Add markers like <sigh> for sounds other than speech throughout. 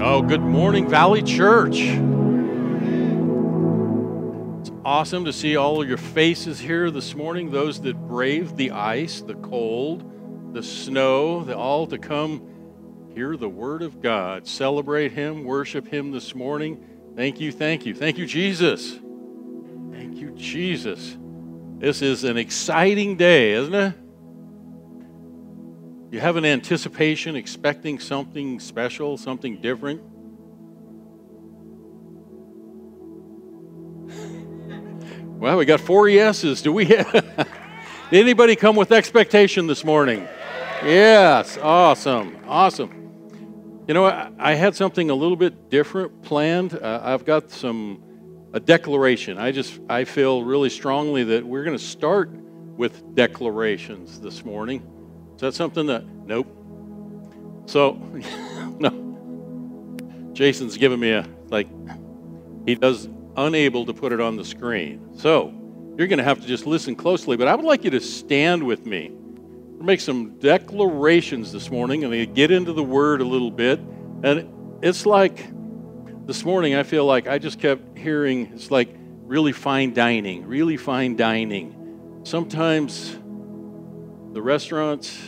Oh, good morning, Valley Church. It's awesome to see all of your faces here this morning, those that braved the ice, the cold, the snow, the, all to come hear the Word of God, celebrate Him, worship Him this morning. Thank you, thank you, thank you, Jesus. Thank you, Jesus. This is an exciting day, isn't it? You have an anticipation, expecting something special, something different. <laughs> well, we got four yeses. Do we have <laughs> Did anybody come with expectation this morning? Yes, awesome, awesome. You know, I, I had something a little bit different planned. Uh, I've got some a declaration. I just I feel really strongly that we're going to start with declarations this morning. Is that something that, nope. So, <laughs> no. Jason's giving me a, like, he does unable to put it on the screen. So, you're going to have to just listen closely, but I would like you to stand with me. make some declarations this morning and get into the word a little bit. And it's like this morning, I feel like I just kept hearing it's like really fine dining, really fine dining. Sometimes the restaurants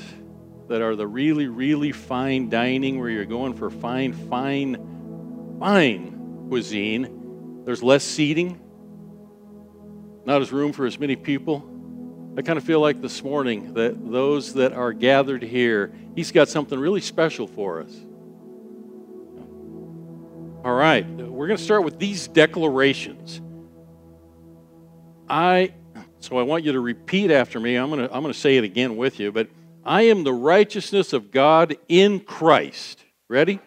that are the really, really fine dining where you're going for fine, fine, fine cuisine, there's less seating, not as room for as many people. I kind of feel like this morning that those that are gathered here, He's got something really special for us. All right, we're going to start with these declarations. I so I want you to repeat after me. I'm going to, I'm going to say it again with you, but I am the righteousness of God in Christ. Ready?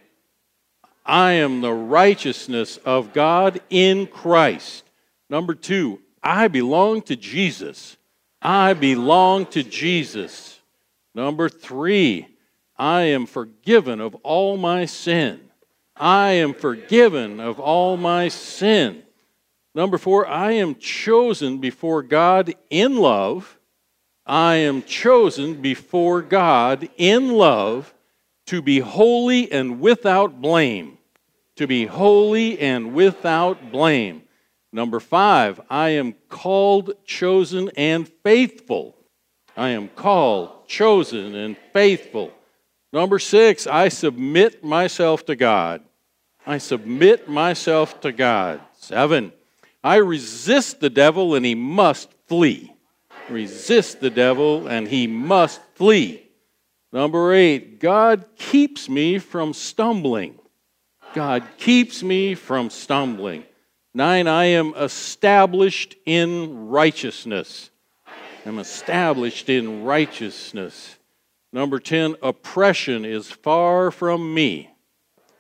I am the righteousness of God in Christ. Number two, I belong to Jesus. I belong to Jesus. Number three, I am forgiven of all my sin. I am forgiven of all my sin. Number four, I am chosen before God in love. I am chosen before God in love to be holy and without blame. To be holy and without blame. Number five, I am called, chosen, and faithful. I am called, chosen, and faithful. Number six, I submit myself to God. I submit myself to God. Seven, I resist the devil and he must flee. Resist the devil and he must flee. Number eight, God keeps me from stumbling. God keeps me from stumbling. Nine, I am established in righteousness. I'm established in righteousness. Number 10, oppression is far from me.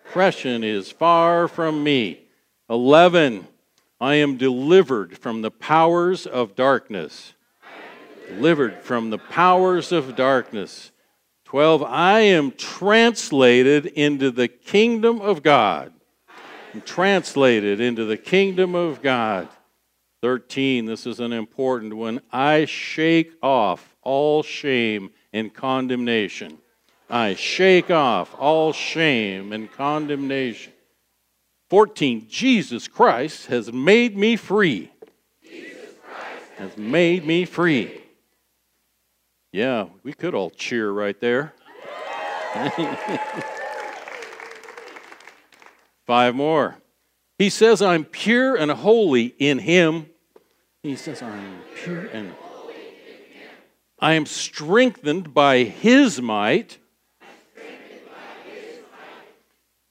Oppression is far from me. 11, I am delivered from the powers of darkness. Delivered from the powers of darkness. 12, I am translated into the kingdom of God. I'm translated into the kingdom of God. 13, this is an important one. I shake off all shame and condemnation. I shake off all shame and condemnation. 14, Jesus Christ has made me free. Has made me free. Yeah, we could all cheer right there. <laughs> Five more. He says, I'm pure and holy in Him. He says, I'm pure and holy. in him. I am strengthened by His might.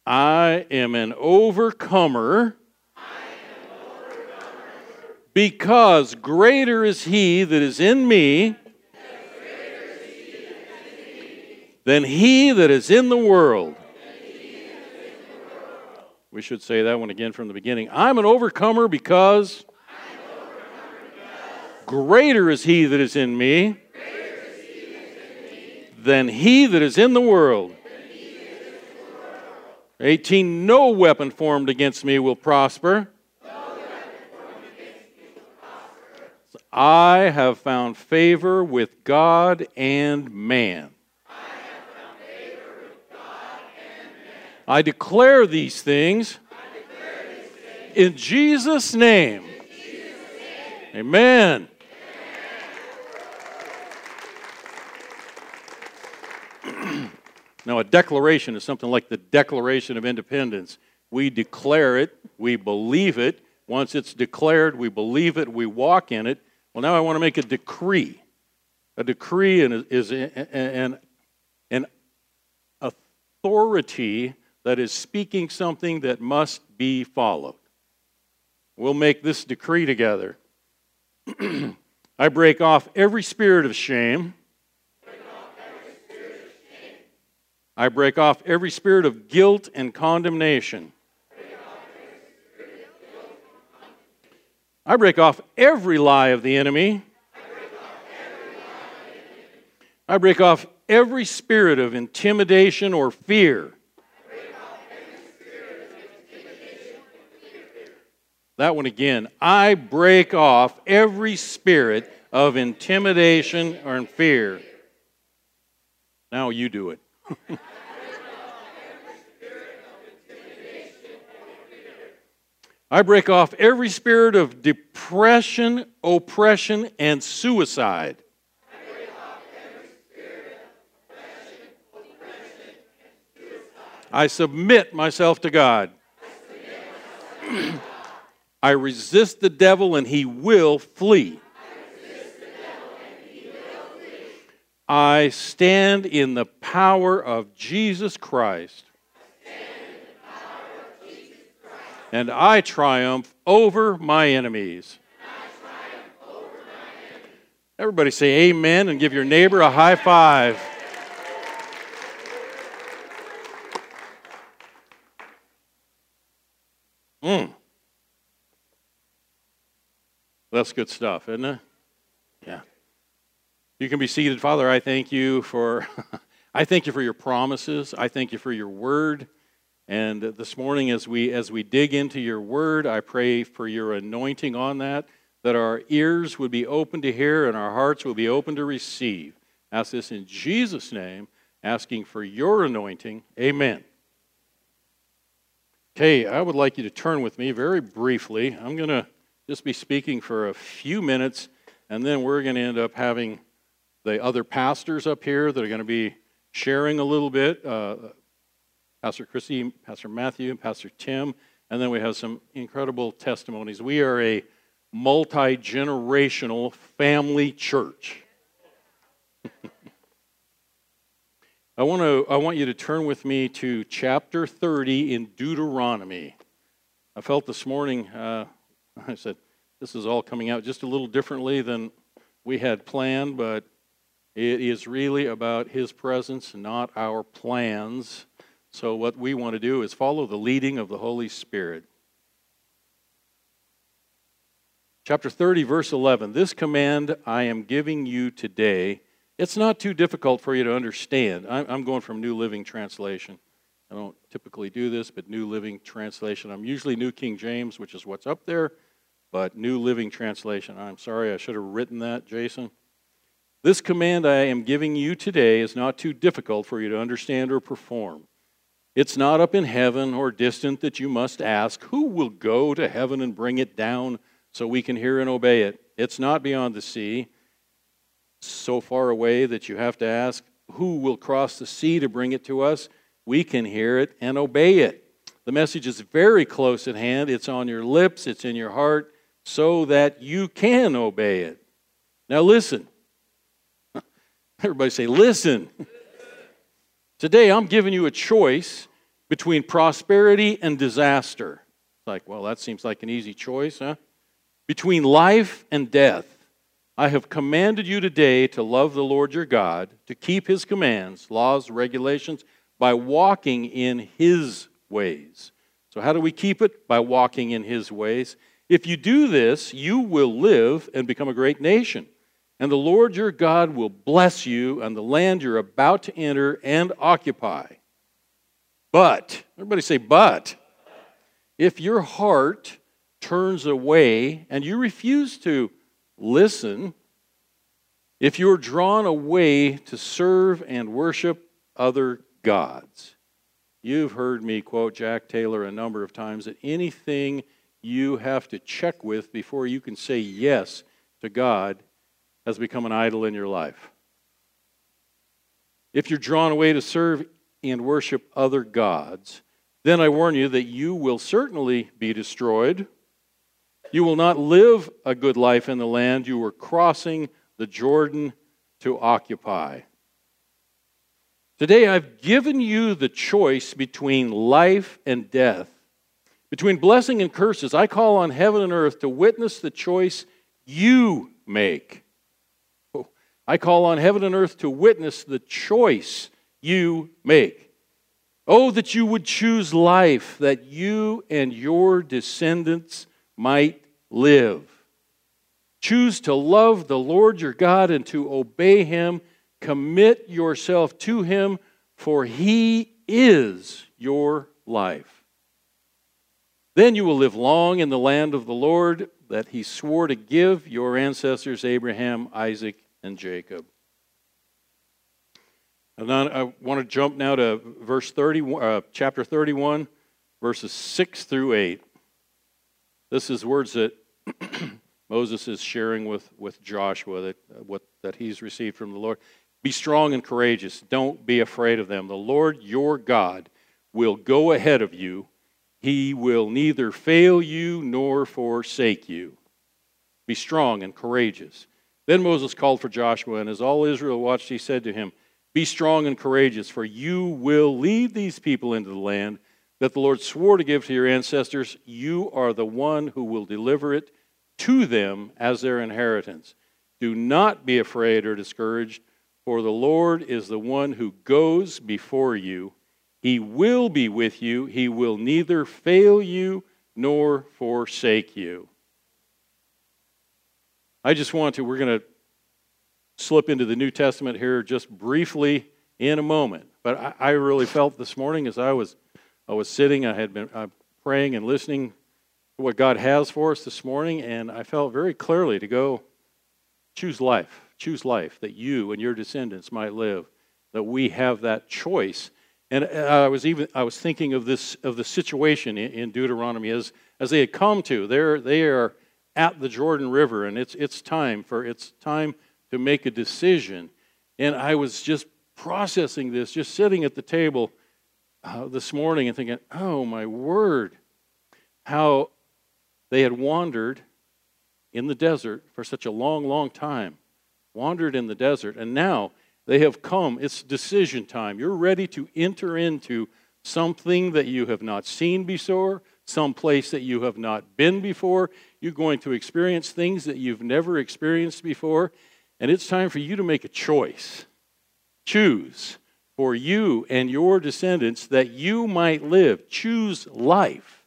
I am an overcomer because greater is he that is in me than he that is in the world. We should say that one again from the beginning. I'm an overcomer because greater is he that is in me than he that is in the world. 18 No weapon formed against me will prosper. no will prosper. I have found favor with God and man. I declare these things in Jesus' name. Amen. <clears throat> now, a declaration is something like the Declaration of Independence. We declare it, we believe it. Once it's declared, we believe it, we walk in it. Well, now I want to make a decree. A decree is an, an authority that is speaking something that must be followed. We'll make this decree together. <clears throat> I break off every spirit of shame. I break off every spirit of guilt and condemnation. I break off every lie of the enemy. I break off every spirit of intimidation or fear. That one again. I break off every spirit of intimidation or fear. Now you do it. I break off every spirit of depression, oppression, and suicide. I submit myself to God. <clears throat> I resist the devil and he will flee. I stand in the power of Jesus Christ. And I triumph over my enemies. Everybody say amen and give your neighbor a high five. Mm. That's good stuff, isn't it? You can be seated. Father, I thank you for <laughs> I thank you for your promises. I thank you for your word. And this morning as we as we dig into your word, I pray for your anointing on that, that our ears would be open to hear and our hearts will be open to receive. Ask this in Jesus' name, asking for your anointing. Amen. Okay, I would like you to turn with me very briefly. I'm going to just be speaking for a few minutes, and then we're going to end up having the other pastors up here that are going to be sharing a little bit. Uh, Pastor Chrissy, Pastor Matthew, Pastor Tim, and then we have some incredible testimonies. We are a multi generational family church. <laughs> I want, to, I want you to turn with me to chapter 30 in Deuteronomy. I felt this morning, uh, <laughs> I said, this is all coming out just a little differently than we had planned, but it is really about His presence, not our plans. So, what we want to do is follow the leading of the Holy Spirit. Chapter 30, verse 11 This command I am giving you today it's not too difficult for you to understand. I'm going from New Living Translation. I don't typically do this, but New Living Translation. I'm usually New King James, which is what's up there, but New Living Translation. I'm sorry, I should have written that, Jason. This command I am giving you today is not too difficult for you to understand or perform. It's not up in heaven or distant that you must ask, Who will go to heaven and bring it down so we can hear and obey it? It's not beyond the sea so far away that you have to ask, who will cross the sea to bring it to us? We can hear it and obey it. The message is very close at hand. It's on your lips, it's in your heart, so that you can obey it. Now, listen. Everybody say, listen. Today, I'm giving you a choice between prosperity and disaster. It's like, well, that seems like an easy choice, huh? Between life and death. I have commanded you today to love the Lord your God, to keep his commands, laws, regulations, by walking in his ways. So, how do we keep it? By walking in his ways. If you do this, you will live and become a great nation. And the Lord your God will bless you and the land you're about to enter and occupy. But, everybody say, but, if your heart turns away and you refuse to listen if you're drawn away to serve and worship other gods. You've heard me quote Jack Taylor a number of times that anything you have to check with before you can say yes to God has become an idol in your life. If you're drawn away to serve and worship other gods, then I warn you that you will certainly be destroyed. You will not live a good life in the land you were crossing the Jordan to occupy. Today, I've given you the choice between life and death, between blessing and curses. I call on heaven and earth to witness the choice you make. I call on heaven and earth to witness the choice you make. Oh, that you would choose life, that you and your descendants might live. Choose to love the Lord your God and to obey him Commit yourself to Him, for He is your life. Then you will live long in the land of the Lord that He swore to give your ancestors Abraham, Isaac, and Jacob. And then I want to jump now to verse 30, uh, chapter 31, verses 6 through 8. This is words that <clears throat> Moses is sharing with, with Joshua that, uh, what, that he's received from the Lord. Be strong and courageous. Don't be afraid of them. The Lord your God will go ahead of you. He will neither fail you nor forsake you. Be strong and courageous. Then Moses called for Joshua, and as all Israel watched, he said to him, Be strong and courageous, for you will lead these people into the land that the Lord swore to give to your ancestors. You are the one who will deliver it to them as their inheritance. Do not be afraid or discouraged for the Lord is the one who goes before you. He will be with you. He will neither fail you nor forsake you. I just want to, we're going to slip into the New Testament here just briefly in a moment. But I, I really felt this morning as I was, I was sitting, I had been uh, praying and listening to what God has for us this morning, and I felt very clearly to go choose life choose life, that you and your descendants might live, that we have that choice. And I was even I was thinking of this of the situation in Deuteronomy as as they had come to. They're they are at the Jordan River, and it's it's time for it's time to make a decision. And I was just processing this, just sitting at the table uh, this morning and thinking, oh my word, how they had wandered in the desert for such a long, long time wandered in the desert, and now they have come. It's decision time. You're ready to enter into something that you have not seen before, some place that you have not been before. You're going to experience things that you've never experienced before, and it's time for you to make a choice. Choose for you and your descendants that you might live. Choose life.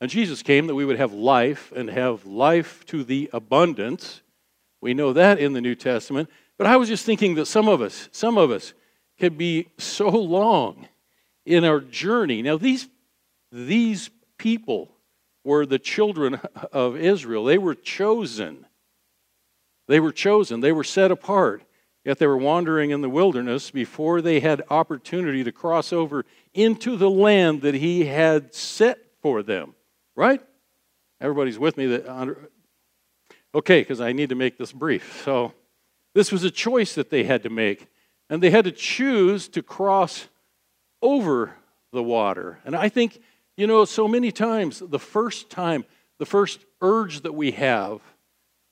And Jesus came that we would have life and have life to the abundance. We know that in the New Testament. But I was just thinking that some of us, some of us, could be so long in our journey. Now, these, these people were the children of Israel. They were chosen. They were chosen. They were set apart. Yet they were wandering in the wilderness before they had opportunity to cross over into the land that he had set for them. Right? Everybody's with me that Okay, because I need to make this brief. So, this was a choice that they had to make, and they had to choose to cross over the water. And I think, you know, so many times, the first time, the first urge that we have,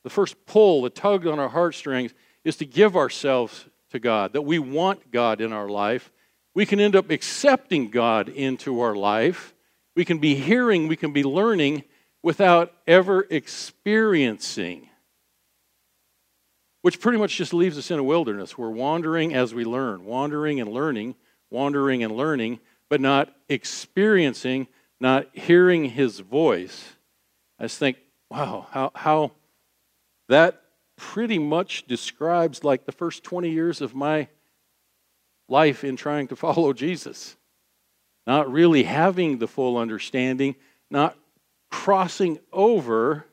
the first pull, the tug on our heartstrings, is to give ourselves to God, that we want God in our life. We can end up accepting God into our life. We can be hearing, we can be learning, without ever experiencing. Which pretty much just leaves us in a wilderness. We're wandering as we learn, wandering and learning, wandering and learning, but not experiencing, not hearing his voice. I just think, wow, how, how that pretty much describes like the first 20 years of my life in trying to <laughs> follow Jesus. Not really having the full understanding, not crossing over,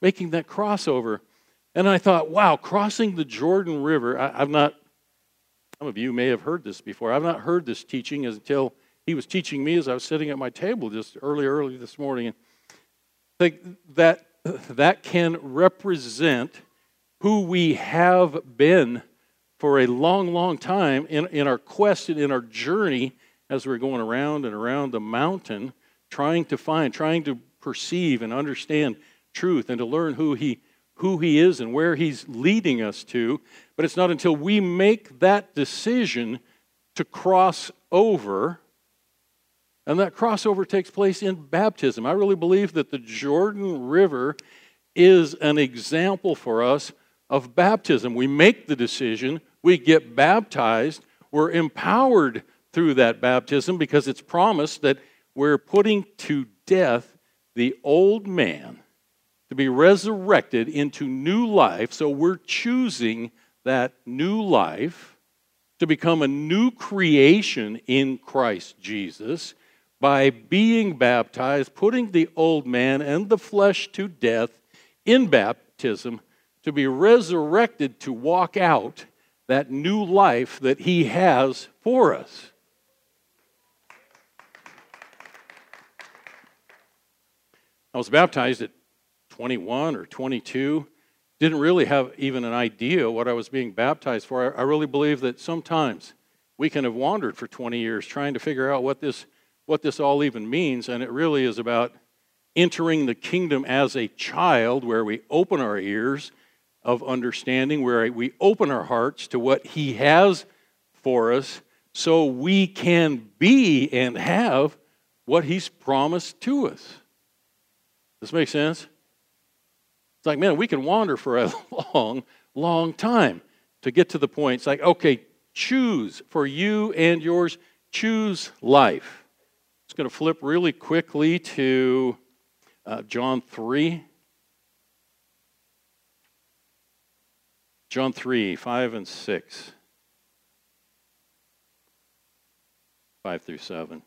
making that crossover. And I thought, wow, crossing the Jordan River, I, have not, Some of you may have heard this before. I've not heard this teaching until he was teaching me as I was sitting at my table just early, early this morning. And I think that that can represent who we have been for a long, long time in, in our quest and in our journey as we're going around and around the mountain, trying to find, trying to perceive and understand truth and to learn who he who he is and where he's leading us to. But it's not until we make that decision to cross over and that crossover takes place in baptism. I really believe that the Jordan River is an example for us of baptism. We make the decision, we get baptized, we're empowered through that baptism because it's promised that we're putting to death the old man to be resurrected into new life. So we're choosing that new life to become a new creation in Christ Jesus by being baptized, putting the old man and the flesh to death in baptism, to be resurrected to walk out that new life that he has for us. I was baptized at 21 or 22. Didn't really have even an idea what I was being baptized for. I really believe that sometimes we can have wandered for 20 years trying to figure out what this what this all even means, and it really is about entering the kingdom as a child where we open our ears of understanding, where we open our hearts to what He has for us so we can be and have what He's promised to us. Does this make sense? It's like, man, we can wander for a <laughs> long, long time to get to the point. It's like, okay, choose for you and yours, choose life going to flip really quickly to uh, John 3. John 3, 5 and 6. 5 through 7.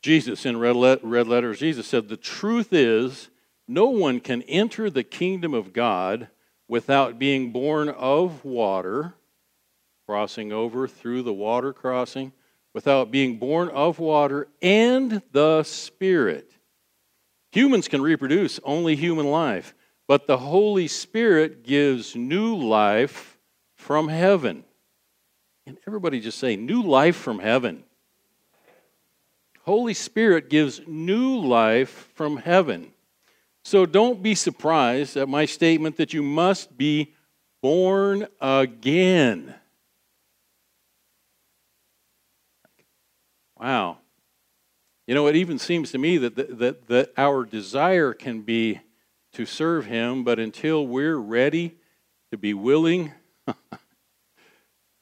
Jesus, in red, le- red letters, Jesus said, The truth is, no one can enter the kingdom of God without being born of water crossing over through the water crossing without being born of water and the Spirit. Humans can reproduce only human life, but the Holy Spirit gives new life from heaven. And everybody just say, new life from heaven. Holy Spirit gives new life from heaven. So don't be surprised at my statement that you must be born again. Wow. You know, it even seems to me that, that, that our desire can be to serve Him, but until we're ready to be willing <laughs>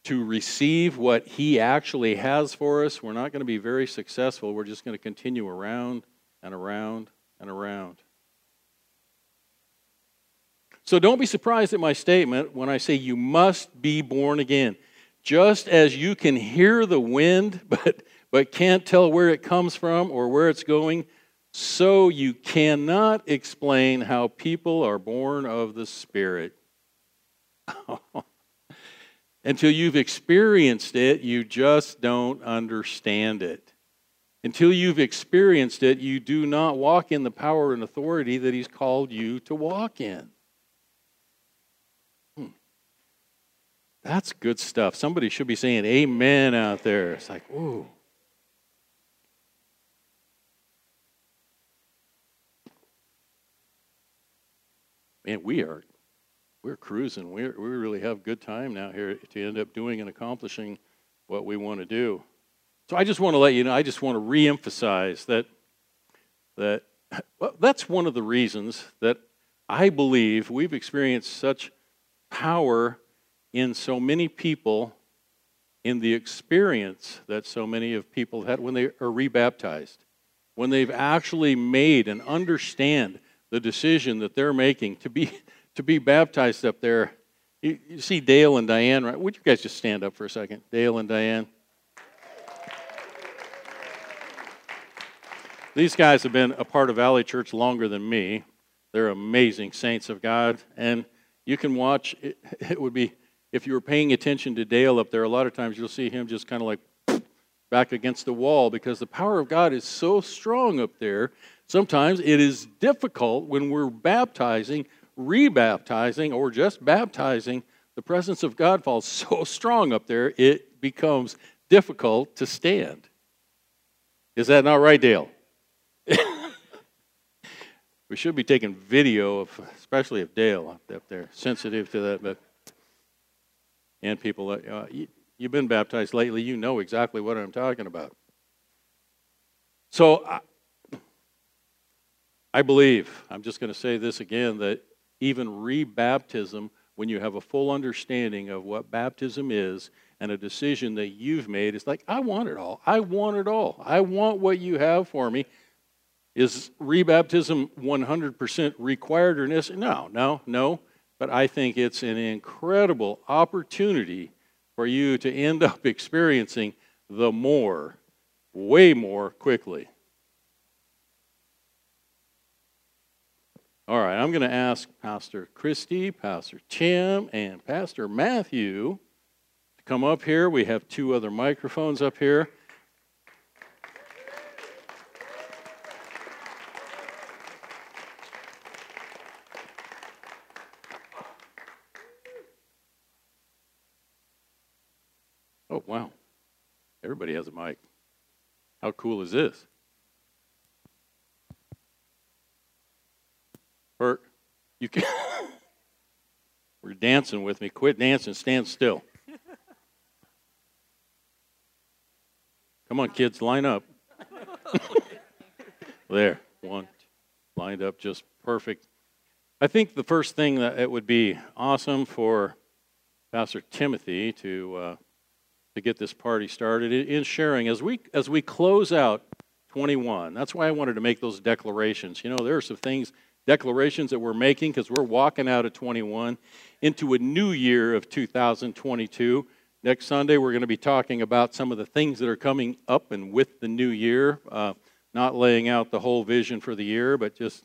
to receive what He actually has for us, we're not going to be very successful. We're just going to continue around and around and around. So don't be surprised at my statement when I say you must be born again. Just as you can hear the wind, <laughs> but but can't tell where it comes from or where it's going, so you cannot explain how people are born of the Spirit. <laughs> Until you've experienced it, you just don't understand it. Until you've experienced it, you do not walk in the power and authority that He's called you to walk in. Hmm. That's good stuff. Somebody should be saying amen out there. It's like, ooh. Man, we are we're cruising. we we really have good time now here to end up doing and accomplishing what we want to do. So I just want to let you know. I just want to reemphasize that that <laughs> well, that's one of the reasons that I believe we've experienced such power in so many people in the experience that so many of people had when they are rebaptized, when they've actually made and understand the decision that they're making to be to be baptized up there. You, you see Dale and Diane, right? Would you guys just stand up for a second? Dale and Diane. These guys have been a part of Valley Church longer than me. They're amazing saints of God. And You can watch, it, <laughs> it would be, if you were paying attention to Dale up there, a lot of times you'll see him just kind of like <sniffs> back against the wall because the power of God is so strong up there. Sometimes it is difficult when we're baptizing, rebaptizing, or just baptizing. The presence of God falls <laughs> so strong up there, it becomes difficult to stand. Is that not right, Dale? <laughs> we should be taking video of, especially of Dale up there, sensitive to that. But and people, uh, you, you've been baptized lately, you know exactly what I'm talking about. So I, believe, I'm just going to say this again, that even rebaptism, when you have a full understanding of what baptism is and a decision that you've made, it's like, I want it all. I want it all. I want what you have for me. Is rebaptism 100% required or necessary? No, no, no. But I think it's an incredible opportunity for you to end up <laughs> experiencing the more, way more quickly. All right, I'm going to ask Pastor Christy, Pastor Tim, and Pastor Matthew to come up here. We have two other microphones up here. Oh, wow. Everybody has a mic. How cool is this? Bert, you can. <laughs> We're dancing with me. Quit dancing. Stand still. Come on, kids, line up. <laughs> there, one, lined up just perfect. I think the first thing that it would be awesome for Pastor Timothy to uh, to get this party started in sharing as we as we close out 21. That's why I wanted to make those declarations. You know, there are some things declarations that we're making because we're walking out of 21 into a new year of 2022. Next Sunday, we're going to be talking about some of the things that are coming up and with the new year. Uh, not laying out the whole vision for the year, but just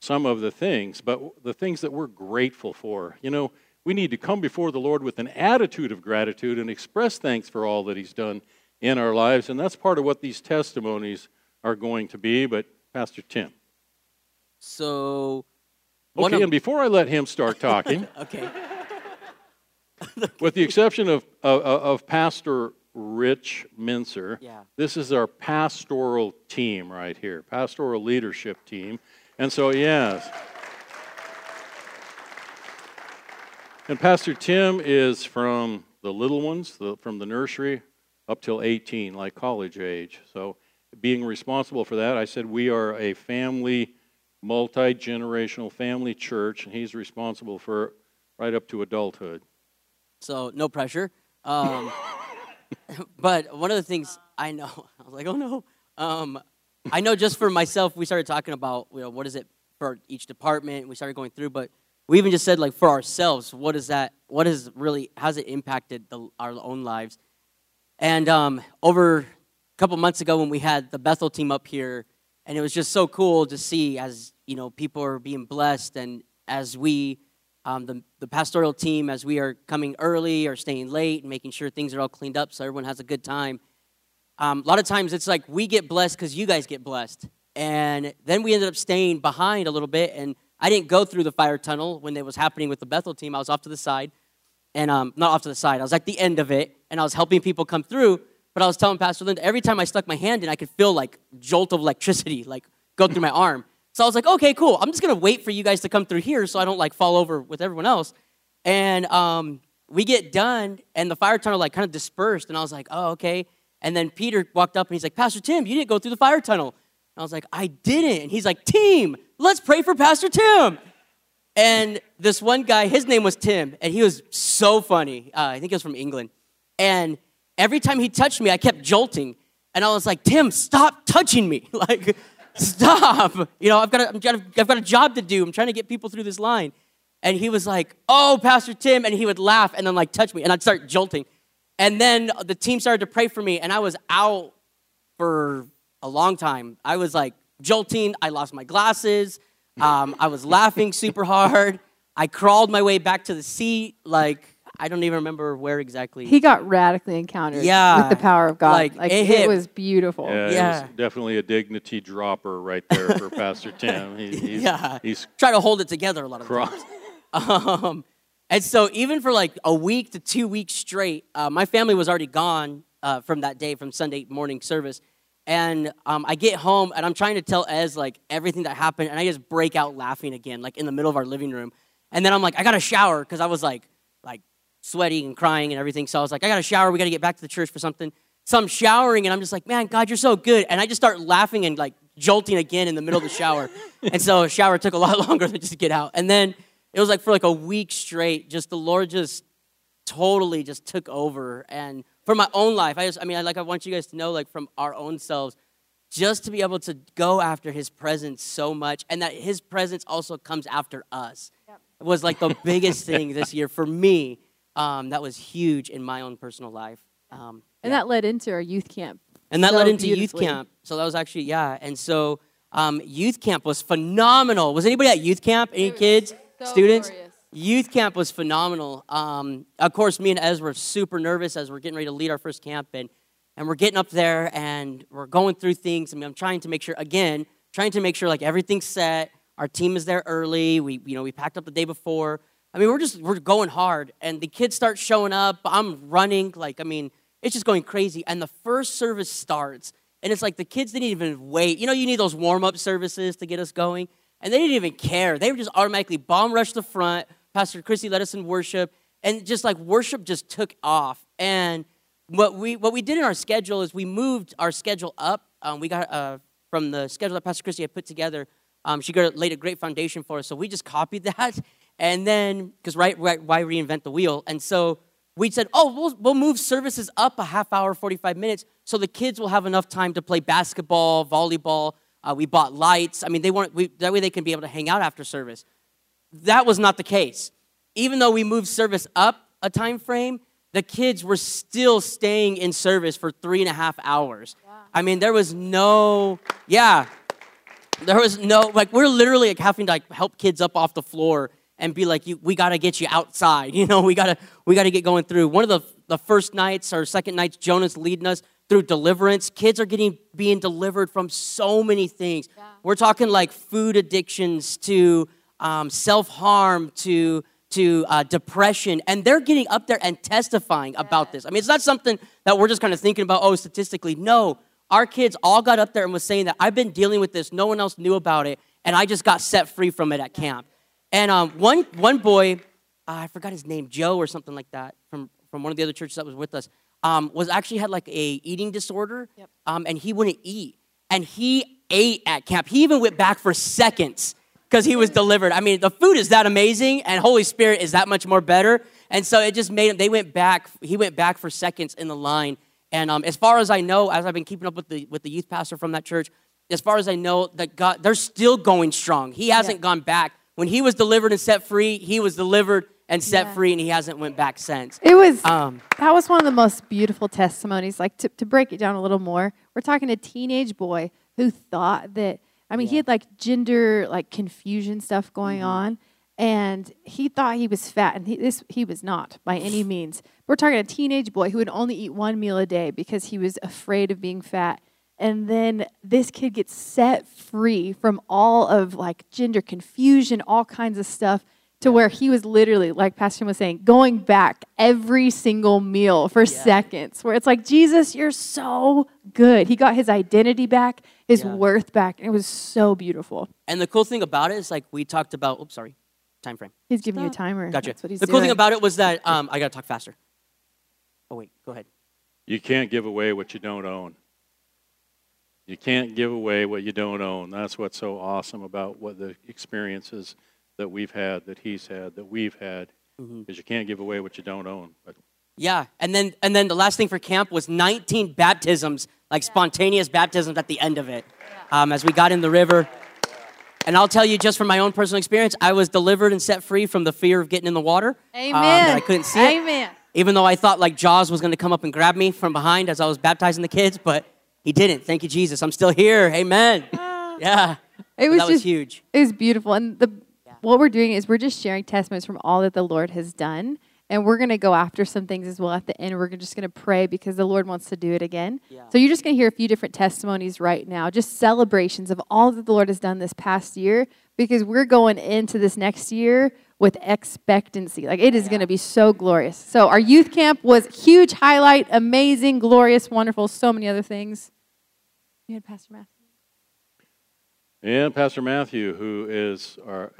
some of the things, but the things that we're grateful for. You know, we need to come before the Lord with an attitude of gratitude and express thanks for all that He's done in our lives. And that's part of what these testimonies are going to be. But, Pastor Tim. So. Okay, of... and before I let him start talking. <laughs> okay. with the exception of, of, of Pastor Rich Mincer, yeah. this is our pastoral team right here, pastoral leadership team. And so, yes. And Pastor Tim is from the little ones, the, from the nursery up till 18, like college age. So, being responsible for that, I said we are a family, multi generational family church, and he's responsible for right up to adulthood. So, no pressure. Um, <laughs> but one of the things I know, <laughs> I was like, oh no. Um, I know just for myself, we started talking about, you know, what is it for each department. We started going through, but we even just said like for ourselves what is that what is really how's it impacted the, our own lives and um, over a couple months ago when we had the Bethel team up here and it was just so cool to see as you know people are being blessed and as we um, the, the pastoral team as we are coming early or staying late and making sure things are all cleaned up so everyone has a good time um, a lot of times it's like we get blessed because you guys get blessed and then we ended up staying behind a little bit and I didn't go through the fire tunnel when it was happening with the Bethel team. I was off to the side, and um, not off to the side. I was at the end of it, and I was helping people come through. But I was telling Pastor Linda every time I stuck my hand in, I could feel like jolt of electricity <laughs> like go through my arm. So I was like, okay, cool. I'm just gonna wait for you guys to come through here so I don't like fall over with everyone else. And um, we get done, and the fire tunnel like kind of dispersed, and I was like, oh, okay. And then Peter walked up and he's like, Pastor Tim, you didn't go through the fire tunnel. And I was like, I didn't. And he's like, Team, let's pray for Pastor Tim. And this one guy, his name was Tim, and he was so funny. Uh, I think he was from England. And every time he touched me, I kept jolting. And I was like, Tim, stop touching me. <laughs> like, stop. You know, I've got, a, I've, got a, job to do. I'm trying to get people through this line. And he was like, oh, Pastor Tim. And he would laugh and then like touch me. And I'd start jolting. And then the team started to pray for me. And I was out for a long time. I was like jolting. I lost my glasses. Um, I was laughing super hard. I crawled my way back to the seat. Like I don't even remember where exactly. He got radically encountered Yeah, with the power of God. like, Like, it it, was beautiful. Yeah, Yeah. it was definitely a dignity dropper right there for Pastor <laughs> Tim. He, he's, Yeah. he's try to hold it together a lot of the cro- times. <laughs> Um, and so even for like a week to two weeks straight, uh, my family was already gone uh, from that day, from Sunday morning service. And um, I get home and I'm trying to tell Ez like everything that happened, and I just break out laughing again, like in the middle of our living room. And then I'm like, I got to shower because I was like, like sweaty and crying and everything. So I was like, I got to shower. We got to get back to the church for something. So I'm showering and I'm just like, man, God, you're so good. And I just start laughing and like jolting again in the middle of the shower. <laughs> and so a shower took a lot <laughs> longer than just to get out. And then it was like for like a week straight, just the Lord just totally just took over. And for my own life, I just, I mean, I, like I want you guys to know, like from our own selves, just to be able to go after His presence so much, and that His presence also comes after us, was like the biggest thing this year for me. Um, that was huge in my own personal life. Um, And yeah. that led into our youth camp. And that so led into youth camp. So that was actually, yeah. And so um, youth camp was phenomenal. Was anybody at youth camp? Any kids, so students? glorious. Youth camp was phenomenal. Um, of course, me and Ez were super nervous as we're getting ready to lead our first camp. And, and we're getting up there and we're going through things. I mean, I'm trying to make sure, again, trying to make sure like everything's set. Our team is there early. We, you know, we packed up the day before. I mean, we're just, we're going hard. And the kids start showing up. I'm running. Like, I mean, it's just going crazy. And the first service starts, and it's like the kids didn't even wait. You know, you need those warm up services to get us going, and they didn't even care. They were just automatically bomb rush the front. Pastor Chrissy led us in worship, and just like worship just took off. And what we what we did in our schedule is we moved our schedule up. Um, we got uh, from the schedule that Pastor Chrissy had put together. Um, she laid a great foundation for us, so we just copied <laughs> that. And then, because right, right, why reinvent the wheel? And so we said, oh, we'll, we'll move services up a half hour, 45 minutes, so the kids will have enough time to play basketball, volleyball. Uh, we bought lights. I mean, they want we, that way they can be able to hang out after service. That was not the case. Even though we moved service up a time frame, the kids were still staying in service for three and a half hours. I mean, there was no, yeah, there was no like we're literally like having to like help kids up off the floor and be like we got to get you outside <laughs> you know we got to we got to get going through. One of the the first nights or second nights jonas leading us through deliverance kids are getting being delivered from so many things. We're talking like food addictions to um, self-harm to to uh, depression and they're getting up there and testifying about this. I mean it's not something that we're just kind of thinking about oh statistically. No our kids all got up there and was saying that I've been dealing with this. No one else knew about it, and I just got set free from it at camp. And um, one one boy, uh, I forgot his name, Joe or something like that, from from one of the other churches that was with us, um, was actually had like a eating disorder, Yep. um, and he wouldn't eat, and he ate at camp. He even went back for seconds because he was delivered. I mean, the food is that amazing, and Holy Spirit is that much more better. And so it just made him. They went back. He went back for seconds in the line. And um, as far as I know, as I've been keeping up with the with the youth pastor from that church, as far as I know, that God they're still going strong. He hasn't Yeah. gone back. When he was delivered and set free, he was delivered and set Yeah. free, and he hasn't went back since. It was Um, that was one of the most beautiful testimonies. Like to, to break it down a little more, we're talking a teenage boy who thought that I mean he had like gender like confusion stuff going Mm-hmm. on, and he thought he was fat, and he, this he was not by any means. We're talking a teenage boy who would only eat one meal a day because he was afraid of being fat. And then this kid gets set free from all of like gender confusion, all kinds of stuff to where he was literally, like Pastor Tim was saying, going back every single meal for seconds. Where it's like, Jesus, you're so good. He got his identity back, his Yeah. worth back. And it was so beautiful. and the cool thing about it is, like we talked about. Oops, sorry, time frame. He's giving you a timer. Gotcha. That's what he's the cool thing about it was that um, I gotta talk faster. Oh wait, go ahead. You can't give away what you don't own. You can't give away what you don't own. That's what's so awesome about what the experiences that we've had, that he's had, that we've had, Mm-hmm. is you can't give away what you don't own. But Yeah, and then and then the last thing for camp was 19 baptisms, like spontaneous baptisms at the end of it, um, as we got in the river. And I'll tell you, just from my own personal experience, I was delivered and set free from the fear of getting in the water. um, Amen. that I couldn't see it, Amen. even though I thought like Jaws was going to come up and grab me from behind as I was baptizing the kids, but he didn't. Thank you, Jesus. I'm still here. Amen. <laughs> <laughs> Yeah, It was that was huge. It was beautiful, and the what we're doing is we're just sharing testimonies from all that the Lord has done. And we're going to go after some things as well at the end. We're just going to pray because the Lord wants to do it again. Yeah. So you're just going to hear a few different testimonies right now, just celebrations of all that the Lord has done this past year because we're going into this next year with expectancy. Like it is going to be so glorious. So our youth camp was huge highlight, amazing, glorious, wonderful, so many other things. You had Pastor Matthew. And Pastor Matthew, who is our,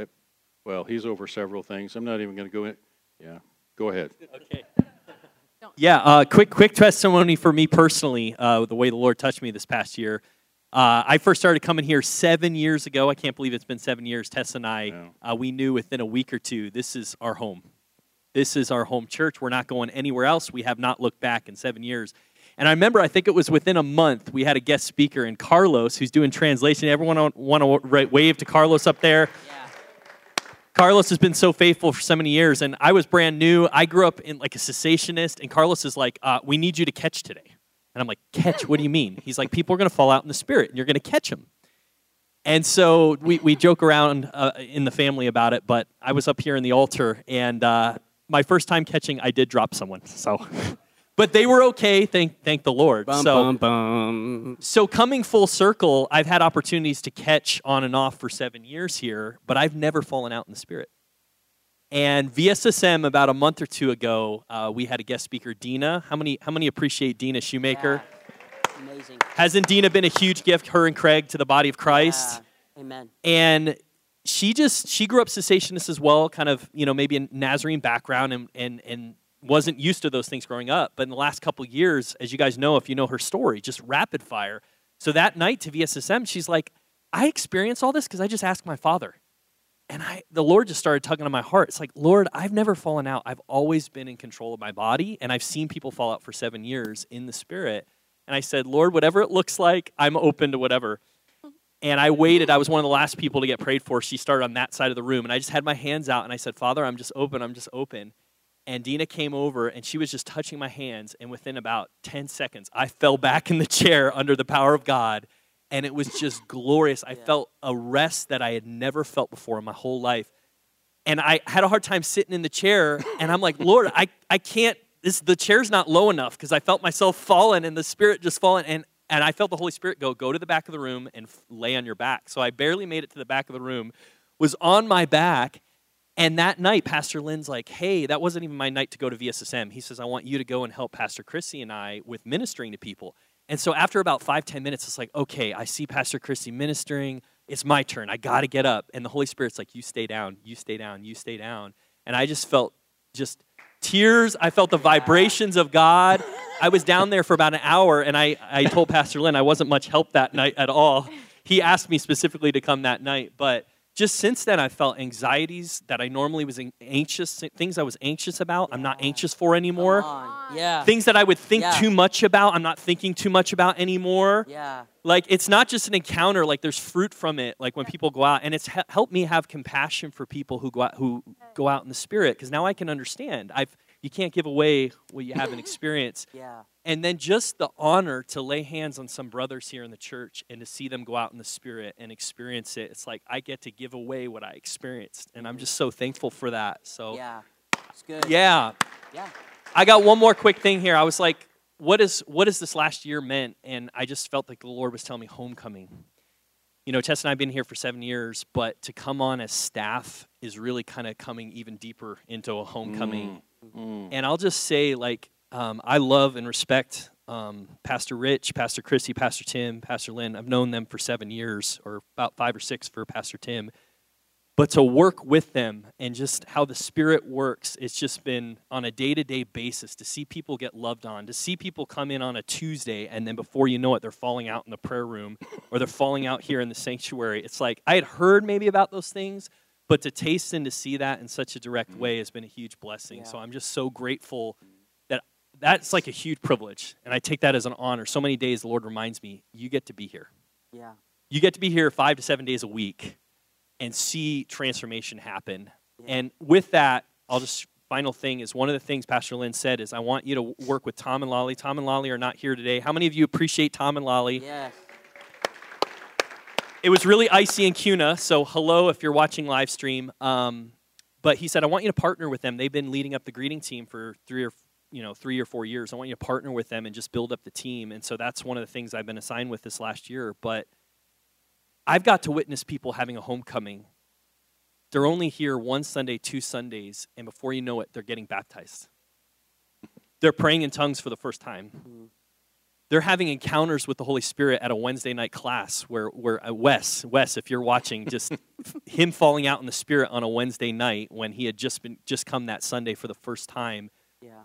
well, he's over several things. I'm not even going to go in. Yeah, go ahead. Okay. Yeah, uh, quick quick testimony for me personally, uh, the way the Lord touched me this past year. Uh, I first started coming here seven years ago. I can't believe it's been seven years. Tess and I, Yeah. uh, we knew within a week or two, this is our home. This is our home church. We're not going anywhere else. We have not looked back in seven years. And I remember, I think it was within a month, we had a guest speaker, and Carlos, who's doing translation. Everyone want to wave to Carlos up there? Yeah. Carlos has been so faithful for so many years, and I was brand new. I grew up in like a cessationist, and Carlos is like, uh, "We need you to catch today," and I'm like, "Catch? What do you mean?" He's like, "People are going to fall out in the spirit, and you're going to catch them." And so we, we joke around uh, in the family about it, but I was up here in the altar, and uh, my first time catching, I did drop someone. So, <laughs> but they were okay. Thank thank the Lord. Bum, so bum, bum. so coming full circle, I've had opportunities to catch on and off for seven years here, but I've never fallen out in the spirit. And VSSM about a month or two ago, uh, we had a guest speaker, Dina. How many? How many appreciate Dina Shoemaker? Yeah. Amazing. Hasn't Dina been a huge gift, her and Craig, to the body of Christ? Yeah. Amen. and she just she grew up cessationist as well kind of you know maybe a nazarene background and and and wasn't used to those things growing up but in the last couple years as you guys know if you know her story just rapid fire so that night to vssm she's like i experienced all this because i just asked my father and i the lord just started tugging on my heart it's like lord i've never fallen out i've always been in control of my body and i've seen people fall out for seven years in the spirit and i said lord whatever it looks like i'm open to whatever and I waited. I was one of the last people to get prayed for. She started on that side of the room. And I just had my hands out and I said, Father, I'm just open. I'm just open. And Dina came over and she was just touching my hands. And within about 10 seconds, I fell back in the chair under the power of God. And it was just glorious. I felt a rest that I had never felt before in my whole life. And I had a hard time sitting in the chair. And I'm like, Lord, I, I can't, this, the chair's not low enough because I felt myself falling and the spirit just falling. And and I felt the Holy Spirit go, go to the back of the room and lay on your back. So I barely made it to the back of the room, was on my back. And that night, Pastor Lynn's like, hey, that wasn't even my night to go to VSSM. He says, I want you to go and help Pastor Chrissy and I with ministering to people. And so after about five, ten minutes, it's like, okay, I see Pastor Chrissy ministering. It's my turn. I got to get up. And the Holy Spirit's like, you stay down, you stay down, you stay down. And I just felt just tears. I felt the vibrations of God. I was down there for about an hour, and I, I told Pastor Lynn I wasn't much help that night at all. He asked me specifically to come that night, but just since then, I felt anxieties that I normally was anxious, things I was anxious about, I'm not anxious for anymore. Yeah. Things that I would think Yeah. too much about, I'm not thinking too much about anymore. yeah. Like, it's not just an encounter, like, there's fruit from it, like when people go out. And it's helped me have compassion for people who go out, who go out in the spirit, because now I can understand. I've, you can't give away what you haven't <laughs> experienced. Yeah. And then just the honor to lay hands on some brothers here in the church and to see them go out in the spirit and experience it. It's like I get to give away what I experienced. And I'm mm-hmm. just so thankful for that. So, Yeah. It's good. yeah. Yeah. I got one more quick thing here. I was like, what is what has this last year meant? And I just felt like the Lord was telling me homecoming. You know, Tess and I have been here for seven years, but to come on as staff is really kind of coming even deeper into a homecoming. Mm. And I'll just say, like, um, I love and respect um, Pastor Rich, Pastor Chrissy, Pastor Tim, Pastor Lynn. I've known them for seven years, or about five or six for Pastor Tim. But to work with them and just how the Spirit works, it's just been on a day to day basis to see people get loved on, to see people come in on a Tuesday, and then before you know it, they're falling out in the prayer room or they're falling out here in the sanctuary. It's like I had heard maybe about those things, but to taste and to see that in such a direct mm-hmm. way has been a huge blessing. So I'm just so grateful that that's like a huge privilege. And I take that as an honor. So many days the Lord reminds me, you get to be here. Yeah. You get to be here five to seven days a week and see transformation happen. And with that, I'll just final thing is one of the things Pastor Lynn said is I want you to work with Tom and Lolly. Tom and Lolly are not here today. How many of you appreciate Tom and Lolly? Yes. It was really icy in Kuna. So hello if you're watching live stream. Um, but he said, I want you to partner with them. They've been leading up the greeting team for three or you know three or four years. I want you to partner with them and just build up the team. And so that's one of the things I've been assigned with this last year. But I've got to witness people having a homecoming. They're only here one Sunday, two Sundays, and before you know it, they're getting baptized. They're praying in tongues for the first time. They're having encounters with the Holy Spirit at a Wednesday night class where, where uh, Wes, Wes, if you're watching, just <laughs> him falling out in the Spirit on a Wednesday night when he had just been just come that Sunday for the first time. Yeah.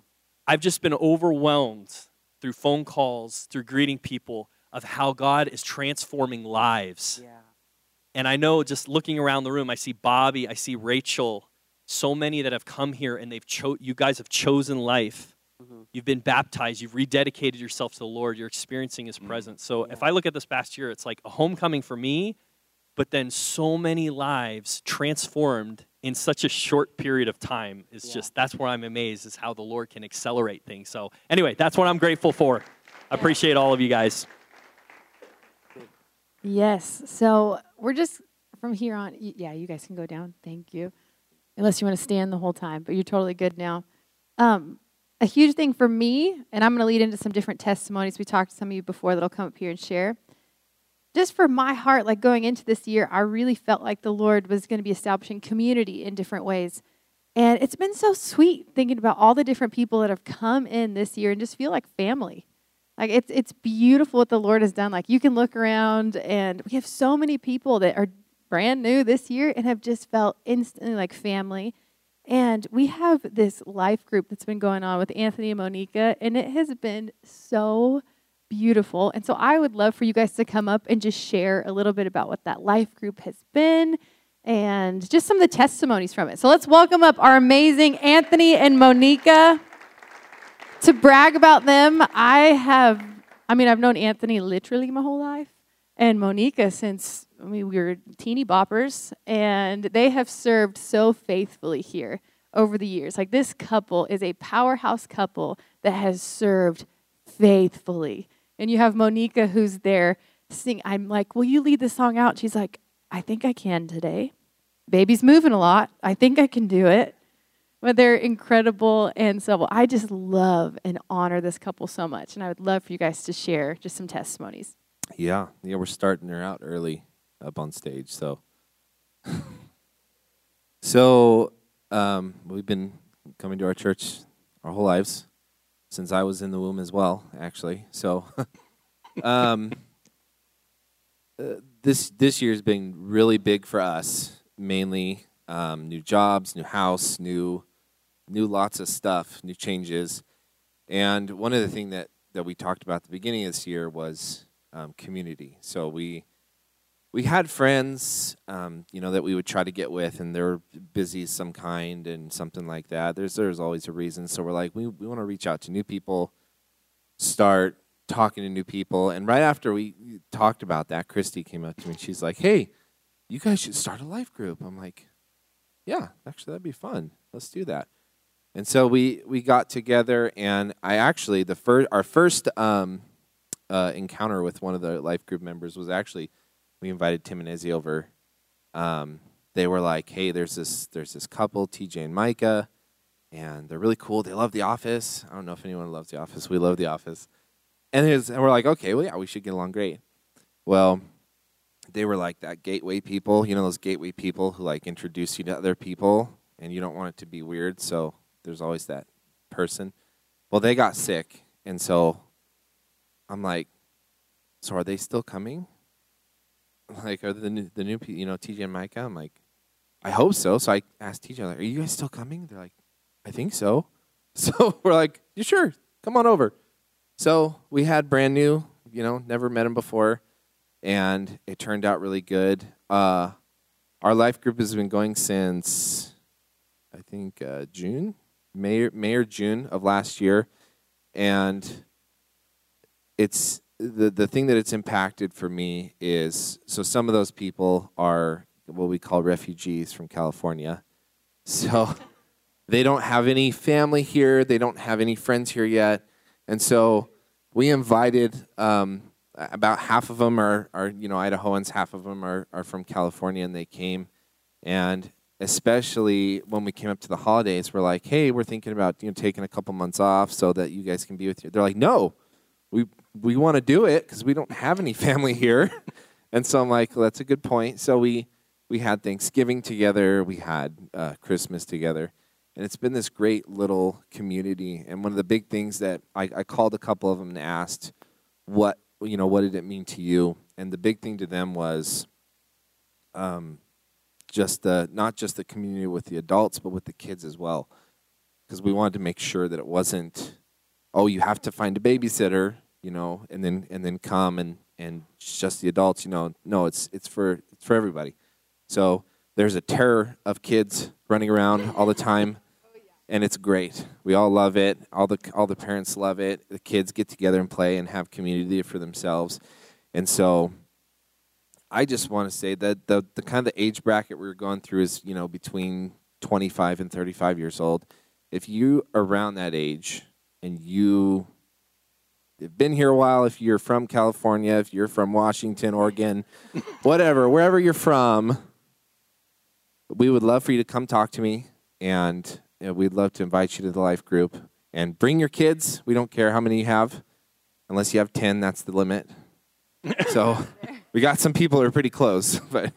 I've just been overwhelmed through phone calls, through greeting people, of how God is transforming lives. Yeah. And I know just looking around the room, I see Bobby, I see Rachel, so many that have come here and they've cho- you guys have chosen life. Mhm. You've been baptized, you've rededicated yourself to the Lord, you're experiencing his presence. So if I look at this past year, it's like a homecoming for me, but then so many lives transformed in such a short period of time is Yeah. just that's where I'm amazed is how the Lord can accelerate things. So anyway, that's what I'm grateful for. I appreciate all of you guys. Yes. So we're just from here on. Yeah, you guys can go down. Thank you. Unless you want to stand the whole time, but you're totally good now. Um, a huge thing for me, and I'm going to lead into some different testimonies. We talked to some of you before that'll come up here and share. Just for my heart, like going into this year, I really felt like the Lord was going to be establishing community in different ways. And it's been so sweet thinking about all the different people that have come in this year and just feel like family. Like it's it's beautiful what the Lord has done. Like you can look around and we have so many people that are brand new this year and have just felt instantly like family. And we have this life group that's been going on with Anthony and Monica, and it has been so beautiful. And so I would love for you guys to come up and just share a little bit about what that life group has been and just some of the testimonies from it. So let's welcome up our amazing Anthony and Monica to brag about them, I have, I mean, I've known Anthony literally my whole life and Monica since, I mean, we were teeny boppers, and they have served so faithfully here over the years. Like, this couple is a powerhouse couple that has served faithfully. And you have Monica who's there sing. I'm like, Will you lead the song out? She's like, I think I can today. Baby's moving a lot. I think I can do it but they're incredible and so i just love and honor this couple so much and i would love for you guys to share just some testimonies Yeah, yeah, we're starting her out early up on stage. So, <laughs> so um, we've been coming to our church our whole lives since I was in the womb as well, actually. So, <laughs> um, uh, this this year's been really big for us. Mainly um, new jobs, new house, new new lots of stuff, new changes. And one of the things that, that we talked about at the beginning of this year was um, community. So we we had friends, um, you know, that we would try to get with, and they're busy some kind and something like that. There's there's always a reason. So we're like, we we want to reach out to new people, start talking to new people. And right after we talked about that, Christy came up to me and she's like, "Hey, you guys should start a life group." I'm like, "Yeah, actually, that'd be fun. Let's do that." And so we we got together, and I actually the first our first um, uh, encounter with one of the life group members was actually we invited Tim and Izzy over. Um, they were like, "Hey, there's this there's this couple, TJ and Micah, and they're really cool. They love The Office. I don't know if anyone loves The Office. We love The Office." And, was, and we're like, "Okay, well, yeah, we should get along great." Well, they were like that gateway people, you know, those gateway people who like introduce you to other people, and you don't want it to be weird, so there's always that person. Well, they got sick, and so I'm like, so are they still coming? Like, are the new, the new you know, TJ and Micah? I'm like, I hope so. So I asked TJ, like, are you guys still coming? They're like, I think so. <laughs> So we're like, you sure? Come on over. So we had brand new, you know, never met him before, and it turned out really good. Uh, our life group has been going since, I think, uh, June, May, May or June of last year, and it's the the thing that it's impacted for me is so some of those people are what we call refugees from California, <laughs> so they don't have any family here, they don't have any friends here yet, and so we invited um, about half of them are, are you know Idahoans, half of them are, are from California, and they came, and especially when we came up to the holidays, we're like, hey, we're thinking about you know taking a couple months off so that you guys can be with you. They're like, no, we we want to do it because we don't have any <laughs> family here, and so I'm like, well, that's a good point. So we we had Thanksgiving together, we had uh, Christmas together, and it's been this great little community. And one of the big things that I, I called a couple of them and asked, what you know, what did it mean to you? And the big thing to them was, um, just the not just the community with the adults, but with the kids as well, because we wanted to make sure that it wasn't, oh, you have to find a babysitter, you know, and then and then come and and just the adults, you know. No, it's it's for it's for everybody. So there's a terror of kids running around all the time, and it's great. We all love it. All the all the parents love it. The kids get together and play and have community for themselves, and so I just want to say that the the kind of the age bracket we are going through is you know between 25 and 35 years old. If you around that age and you have been here a while, if you're from California, if you're from Washington, Oregon, <laughs> whatever, wherever you're from, we would love for you to come talk to me, and you know, we'd love to invite you to the life group. And bring your kids. We don't care how many you have, unless you have ten. That's the limit. <laughs> so we got some people who are pretty close, <laughs> but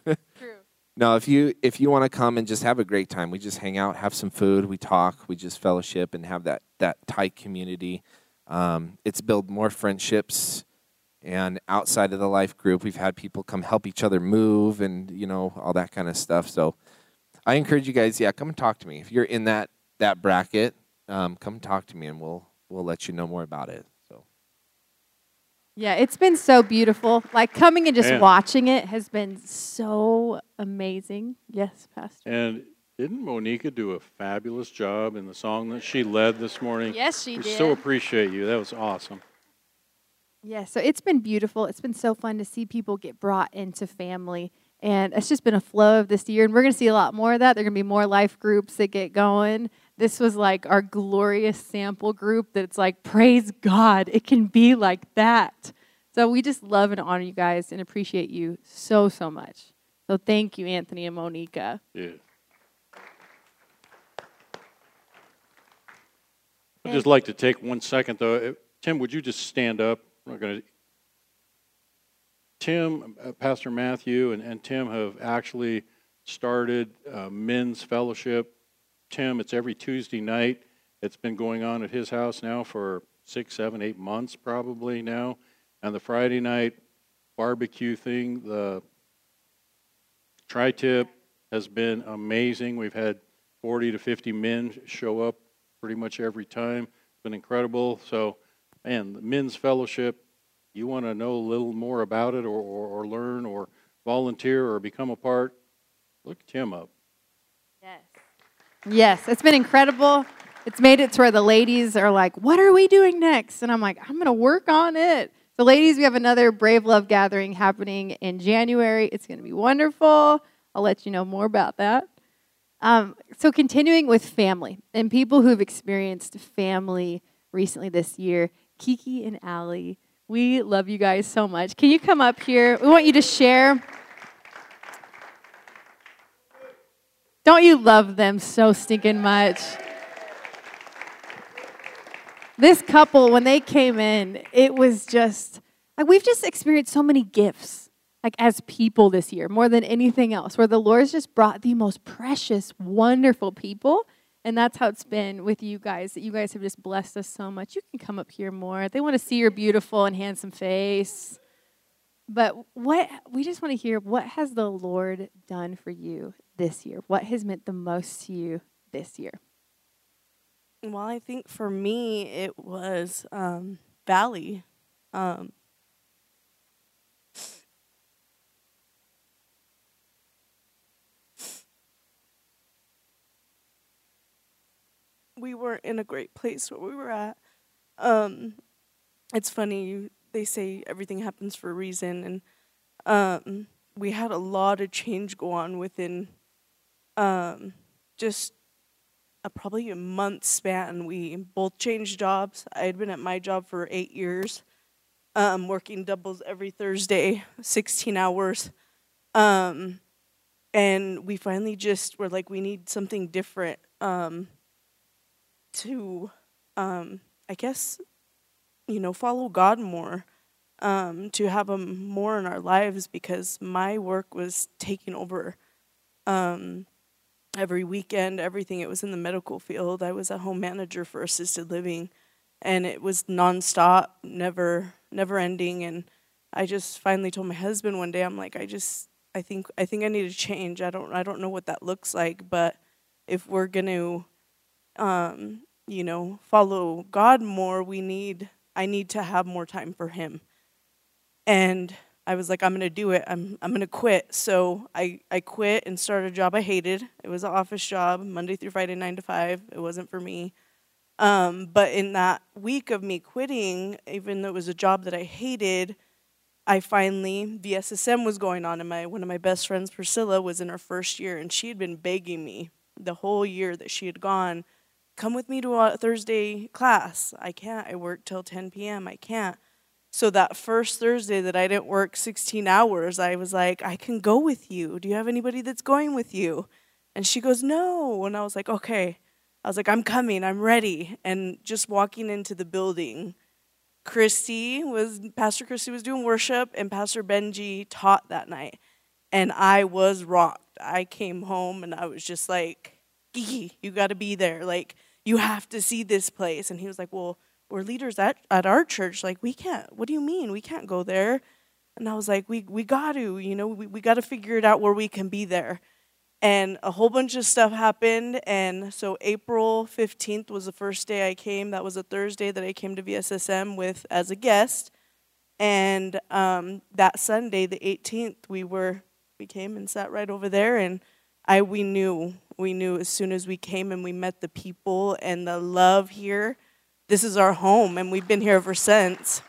no. If you if you want to come and just have a great time, we just hang out, have some food, we talk, we just fellowship, and have that that tight community. Um, it's built more friendships and outside of the life group we've had people come help each other move and you know all that kind of stuff so I encourage you guys, yeah, come and talk to me. If you're in that that bracket, um, come talk to me, and we'll we'll let you know more about it. So. Yeah, it's been so beautiful. Like coming and just Man. watching it has been so amazing. Yes, Pastor. And didn't Monica do a fabulous job in the song that she led this morning? Yes, she we did. so appreciate you. That was awesome. Yeah, so it's been beautiful. It's been so fun to see people get brought into family. And it's just been a flow of this year. And we're going to see a lot more of that. There are going to be more life groups that get going. This was like our glorious sample group that it's like, praise God, it can be like that. So we just love and honor you guys and appreciate you so, so much. So thank you, Anthony and Monica. Yeah. I'd just like to take one second, though. Tim, would you just stand up? We're going to. Tim, uh, Pastor Matthew, and, and Tim have actually started uh, men's fellowship. Tim, it's every Tuesday night. It's been going on at his house now for six, seven, eight months probably now. And the Friday night barbecue thing, the tri tip has been amazing. We've had 40 to 50 men show up pretty much every time. It's been incredible. So, and the men's fellowship, you want to know a little more about it or, or, or learn or volunteer or become a part, look Tim up. Yes. Yes, it's been incredible. It's made it to where the ladies are like, What are we doing next? And I'm like, I'm going to work on it. So, ladies, we have another Brave Love gathering happening in January. It's going to be wonderful. I'll let you know more about that. Um, so, continuing with family and people who've experienced family recently this year, Kiki and Allie, we love you guys so much. Can you come up here? We want you to share. Don't you love them so stinking much? This couple, when they came in, it was just like we've just experienced so many gifts, like as people this year, more than anything else, where the Lord's just brought the most precious, wonderful people. And that's how it's been with you guys, that you guys have just blessed us so much. You can come up here more. They want to see your beautiful and handsome face. But what we just want to hear what has the Lord done for you this year? What has meant the most to you this year? Well, I think for me it was um, Valley. Um, we weren't in a great place where we were at. Um, it's funny they say everything happens for a reason, and um, we had a lot of change go on within um, just a probably a month span. We both changed jobs. I had been at my job for eight years, um, working doubles every Thursday, 16 hours. Um, and we finally just were like, we need something different um, to, um, I guess, you know, follow God more, um, to have Him more in our lives because my work was taking over um, every weekend, everything. It was in the medical field. I was a home manager for assisted living, and it was nonstop, never, never ending. And I just finally told my husband one day, I'm like, I just, I think, I think I need to change. I don't, I don't know what that looks like, but if we're gonna, um, you know, follow God more, we need, I need to have more time for Him. And I was like, I'm gonna do it. I'm I'm gonna quit. So I I quit and started a job I hated. It was an office job, Monday through Friday, nine to five. It wasn't for me. Um, but in that week of me quitting, even though it was a job that I hated, I finally VSSM was going on, and my one of my best friends, Priscilla, was in her first year, and she had been begging me the whole year that she had gone, come with me to a Thursday class. I can't. I work till 10 p.m. I can't. So that first Thursday that I didn't work 16 hours, I was like, I can go with you. Do you have anybody that's going with you? And she goes, No. And I was like, Okay. I was like, I'm coming, I'm ready. And just walking into the building, Christy was, Pastor Christy was doing worship, and Pastor Benji taught that night. And I was rocked. I came home and I was just like, Gee, you got to be there. Like, you have to see this place. And he was like, Well, we're leaders at, at our church. Like, we can't, what do you mean? We can't go there. And I was like, we, we got to, you know, we, we got to figure it out where we can be there. And a whole bunch of stuff happened. And so April 15th was the first day I came. That was a Thursday that I came to VSSM with as a guest. And um, that Sunday, the 18th, we were, we came and sat right over there. And I, we knew, we knew as soon as we came and we met the people and the love here this is our home, and we've been here ever since.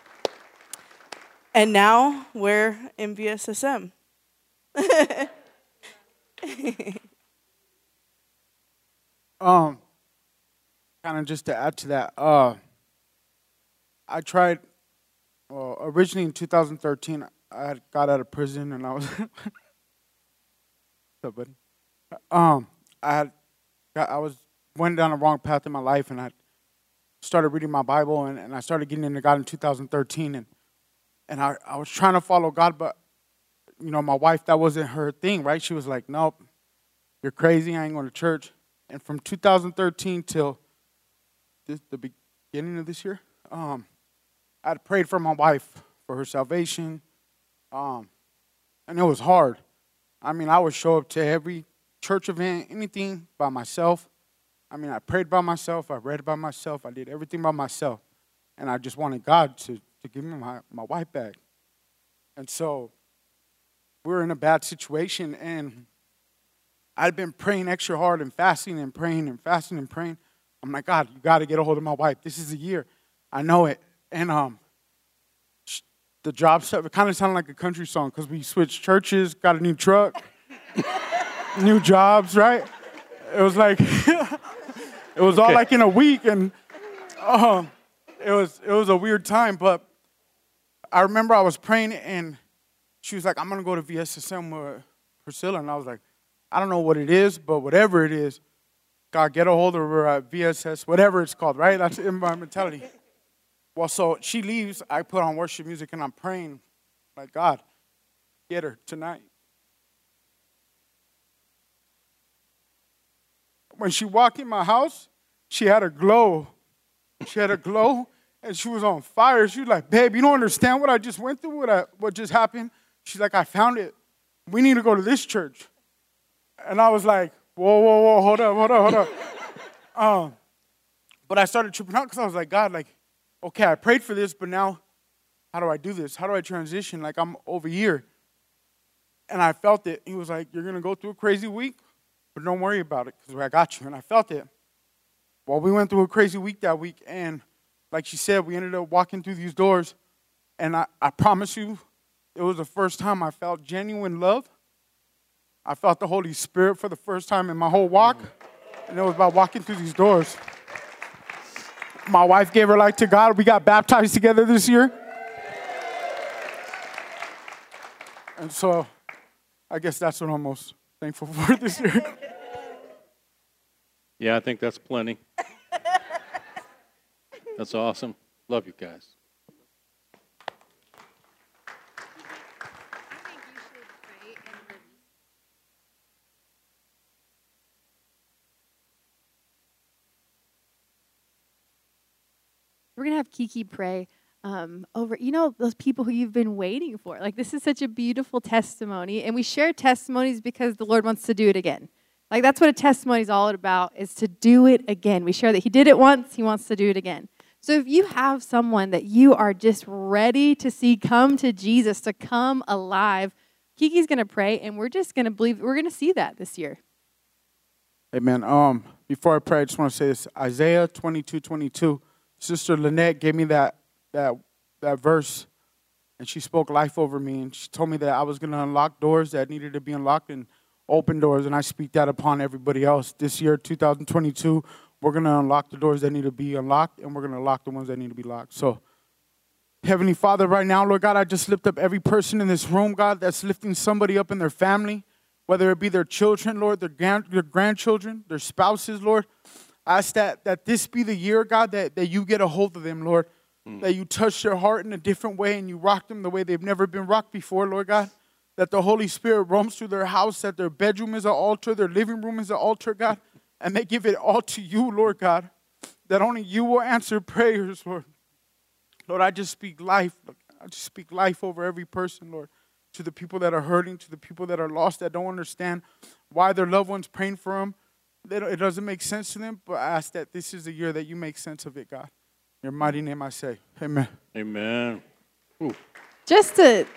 And now we're in VSSM. <laughs> um, kind of just to add to that, uh, I tried. Well, originally in 2013, I got out of prison, and I was. <laughs> so, but um, I had, I was went down the wrong path in my life, and I started reading my Bible and, and I started getting into God in 2013 and and I, I was trying to follow God, but you know, my wife that wasn't her thing, right? She was like, Nope, you're crazy, I ain't going to church. And from 2013 till this, the beginning of this year, um, I prayed for my wife for her salvation. Um, and it was hard. I mean, I would show up to every church event, anything by myself. I mean, I prayed by myself, I read by myself, I did everything by myself. And I just wanted God to, to give me my, my wife back. And so we were in a bad situation, and I'd been praying extra hard and fasting and praying and fasting and praying. I'm like, God, you got to get a hold of my wife. This is a year. I know it. And um, the job stuff, it kind of sounded like a country song because we switched churches, got a new truck, <laughs> new jobs, right? It was like, <laughs> it was all like in a week, and um, it was it was a weird time. But I remember I was praying, and she was like, "I'm gonna go to VSSM with Priscilla," and I was like, "I don't know what it is, but whatever it is, God, get a hold of her at VSS, whatever it's called, right? That's in my mentality." Well, so she leaves. I put on worship music, and I'm praying, like God, get her tonight. When she walked in my house, she had a glow. She had a glow and she was on fire. She was like, babe, you don't understand what I just went through, what, I, what just happened? She's like, I found it. We need to go to this church. And I was like, whoa, whoa, whoa, hold up, hold up, hold up. <laughs> um, but I started tripping out because I was like, God, like, okay, I prayed for this, but now how do I do this? How do I transition? Like, I'm over here. And I felt it. He was like, You're going to go through a crazy week but don't worry about it because I got you. And I felt it. Well, we went through a crazy week that week, and like she said, we ended up walking through these doors, and I, I promise you, it was the first time I felt genuine love. I felt the Holy Spirit for the first time in my whole walk, and it was about walking through these doors. My wife gave her life to God. We got baptized together this year. and so I guess that's what I'm most thankful <laughs> for this year. Yeah, I think that's plenty. That's awesome. Love you guys. We're gonna have Kiki pray um, over, you know, those people who you've been waiting for. Like this is such a beautiful testimony, and we share testimonies because the Lord wants to do it again. Like that's what a testimony is all about: is to do it again. We share that He did it once; He wants to do it again. So if you have someone that you are just ready to see come to Jesus, to come alive, Kiki's gonna pray, and we're just gonna believe we're gonna see that this year. Amen. Um, before I pray, I just want to say this Isaiah 22 22. Sister Lynette gave me that, that, that verse, and she spoke life over me, and she told me that I was going to unlock doors that needed to be unlocked and open doors, and I speak that upon everybody else. This year, 2022, we're going to unlock the doors that need to be unlocked, and we're going to lock the ones that need to be locked. So, Heavenly Father, right now, Lord God, I just lift up every person in this room, God, that's lifting somebody up in their family, whether it be their children, Lord, their, grand, their grandchildren, their spouses, Lord. I ask that, that this be the year, God, that, that you get a hold of them, Lord. Mm. That you touch their heart in a different way and you rock them the way they've never been rocked before, Lord God. That the Holy Spirit roams through their house, that their bedroom is an altar, their living room is an altar, God. And they give it all to you, Lord God. That only you will answer prayers, Lord. Lord, I just speak life. I just speak life over every person, Lord. To the people that are hurting, to the people that are lost, that don't understand why their loved ones praying for them. It doesn't make sense to them, but I ask that this is the year that you make sense of it, God. In your mighty name I say, Amen. Amen. Ooh. Just to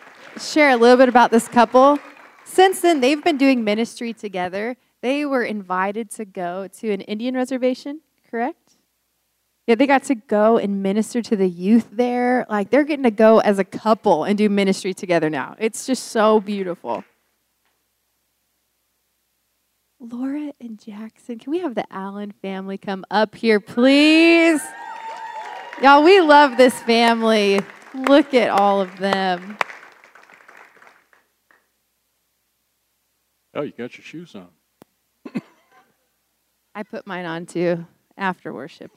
share a little bit about this couple, since then they've been doing ministry together. They were invited to go to an Indian reservation, correct? Yeah, they got to go and minister to the youth there. Like they're getting to go as a couple and do ministry together now. It's just so beautiful. Laura and Jackson, can we have the Allen family come up here, please? Y'all, we love this family. Look at all of them. Oh, you got your shoes on. <coughs> I put mine on too after worship.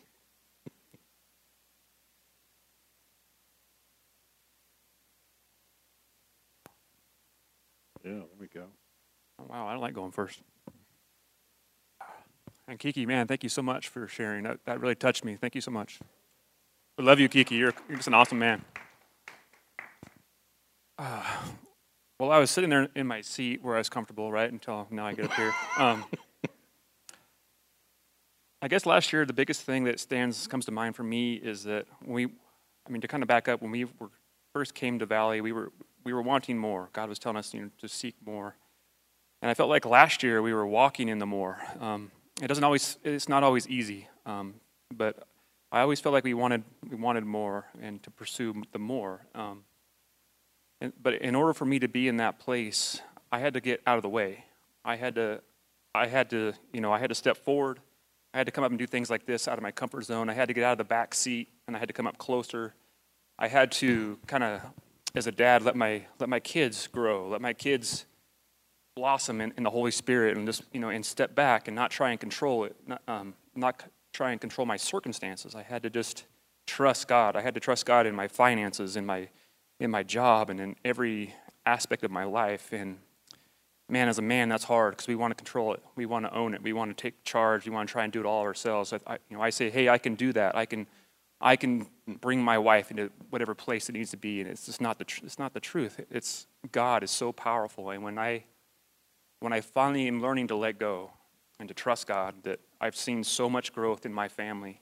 Yeah, there we go. Oh, wow, I don't like going first. And Kiki, man, thank you so much for sharing. That, that really touched me. Thank you so much. I love you, Kiki. You're, you're just an awesome man. Uh, well, I was sitting there in my seat where I was comfortable, right, until now I get up here. <laughs> Um, I guess last year the biggest thing that stands comes to mind for me is that we, I mean, to kind of back up, when we were, first came to Valley, we were we were wanting more. God was telling us you know, to seek more, and I felt like last year we were walking in the more. Um, it doesn't always, it's not always easy, um, but I always felt like we wanted we wanted more and to pursue the more. Um, and, but in order for me to be in that place, I had to get out of the way. I had to, I had to, you know, I had to step forward. I had to come up and do things like this out of my comfort zone. I had to get out of the back seat and I had to come up closer. I had to kind of, as a dad, let my let my kids grow, let my kids blossom in, in the Holy Spirit, and just you know, and step back and not try and control it, not, um, not try and control my circumstances. I had to just trust God. I had to trust God in my finances, in my in my job, and in every aspect of my life. And man, as a man, that's hard because we want to control it. We want to own it. We want to take charge. We want to try and do it all ourselves. I, you know, I say, hey, I can do that. I can, I can bring my wife into whatever place it needs to be, and it's just not the. Tr- it's not the truth. It's God is so powerful, and when I, when I finally am learning to let go and to trust God, that I've seen so much growth in my family,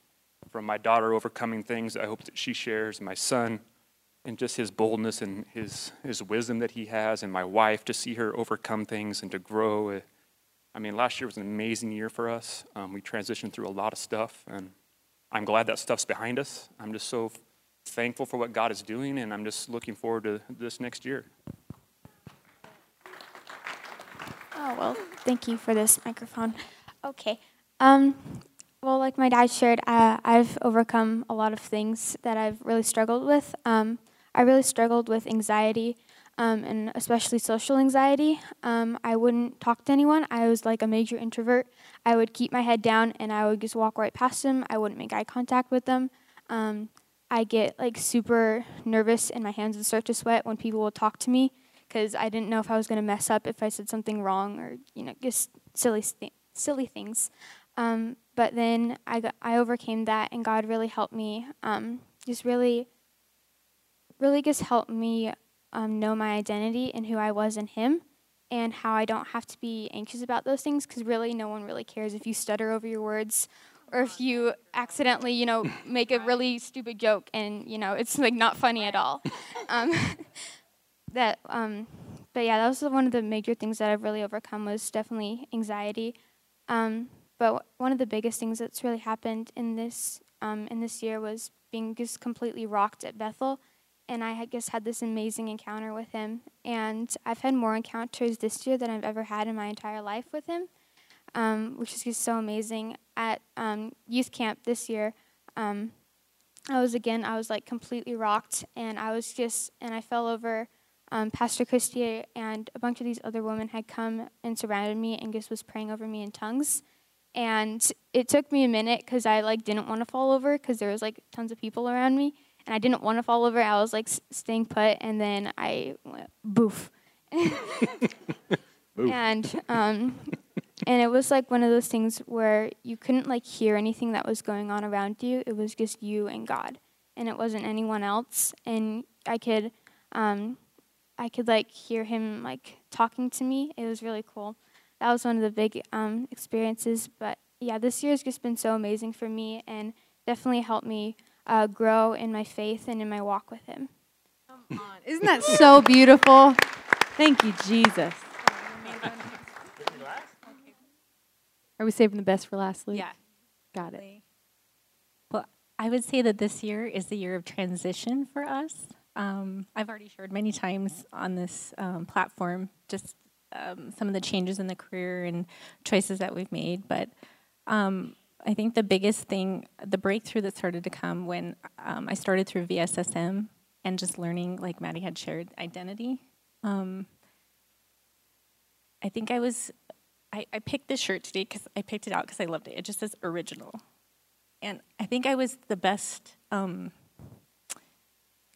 from my daughter overcoming things. I hope that she shares, my son and just his boldness and his, his wisdom that he has, and my wife to see her overcome things and to grow. Uh, I mean, last year was an amazing year for us. Um, we transitioned through a lot of stuff, and I'm glad that stuff's behind us. I'm just so thankful for what God is doing, and I'm just looking forward to this next year. Oh, well, thank you for this microphone. Okay. Um, well, like my dad shared, uh, I've overcome a lot of things that I've really struggled with. Um, I really struggled with anxiety. um, and especially social anxiety. Um, I wouldn't talk to anyone. I was like a major introvert. I would keep my head down and I would just walk right past them. I wouldn't make eye contact with them. Um, I get like super nervous and my hands would start to sweat when people would talk to me because I didn't know if I was going to mess up if I said something wrong or you know just silly th- silly things. Um, but then I got, I overcame that and God really helped me. Um, just really, really just helped me um, know my identity and who I was in Him and how I don't have to be anxious about those things because really no one really cares if you stutter over your words or if you accidentally, you know, make a really stupid joke and you know it's like not funny at all. <laughs> Um, <laughs> that, um, but yeah, that was one of the major things that I've really overcome was definitely anxiety. Um, but one of the biggest things that's really happened in this um, in this year was being just completely rocked at Bethel, and I had just had this amazing encounter with him. And I've had more encounters this year than I've ever had in my entire life with him, um, which is just so amazing. At um, youth camp this year, um, I was again I was like completely rocked, and I was just and I fell over. Um, Pastor Christie and a bunch of these other women had come and surrounded me and just was praying over me in tongues and it took me a minute because I like didn't want to fall over because there was like tons of people around me, and I didn't want to fall over. I was like staying put, and then I went <laughs> boof, and um, and it was like one of those things where you couldn't like hear anything that was going on around you. It was just you and God, and it wasn't anyone else. And I could, um, I could like hear Him like talking to me. It was really cool that was one of the big um, experiences. But yeah, this year has just been so amazing for me and definitely helped me uh, grow in my faith and in my walk with Him. Come on. Isn't that <laughs> so beautiful? Thank you, Jesus. Are we saving the best for last, Luke? Yeah. Got it. Well, I would say that this year is the year of transition for us. Um, I've already shared many times on this um, platform just um, some of the changes in the career and choices that we've made. But um, I think the biggest thing, the breakthrough that started to come when um, I started through VSSM and just learning, like Maddie had shared, identity. Um, I think I was, I, I picked this shirt today because I picked it out because I loved it. It just says original. And I think I was the best um,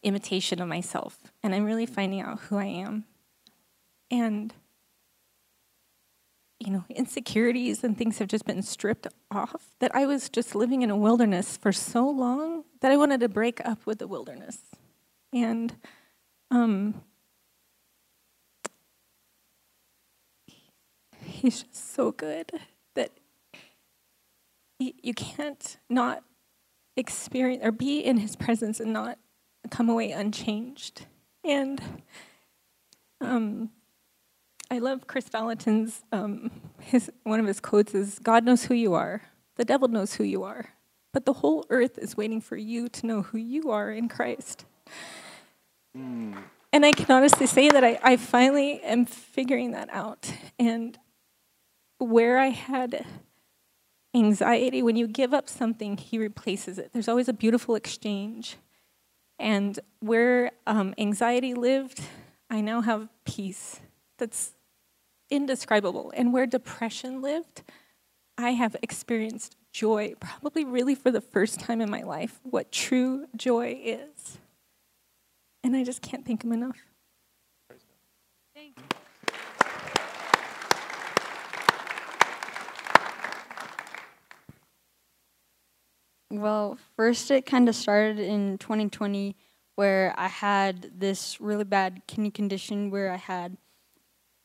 imitation of myself. And I'm really finding out who I am. And you know, insecurities and things have just been stripped off. That I was just living in a wilderness for so long that I wanted to break up with the wilderness. And um, he's just so good that you can't not experience or be in his presence and not come away unchanged. And um, I love Kris Vallotton's um, his one of his quotes is God knows who you are. The devil knows who you are. But the whole earth is waiting for you to know who you are in Christ. Mm. And I can honestly say that I, I finally am figuring that out. And where I had anxiety, when you give up something, he replaces it. There's always a beautiful exchange. And where um, anxiety lived, I now have peace that's indescribable. And where depression lived, I have experienced joy, probably really for the first time in my life, what true joy is. And I just can't thank him enough. Thank you. Well, first it kind of started in 2020 where I had this really bad kidney condition where I had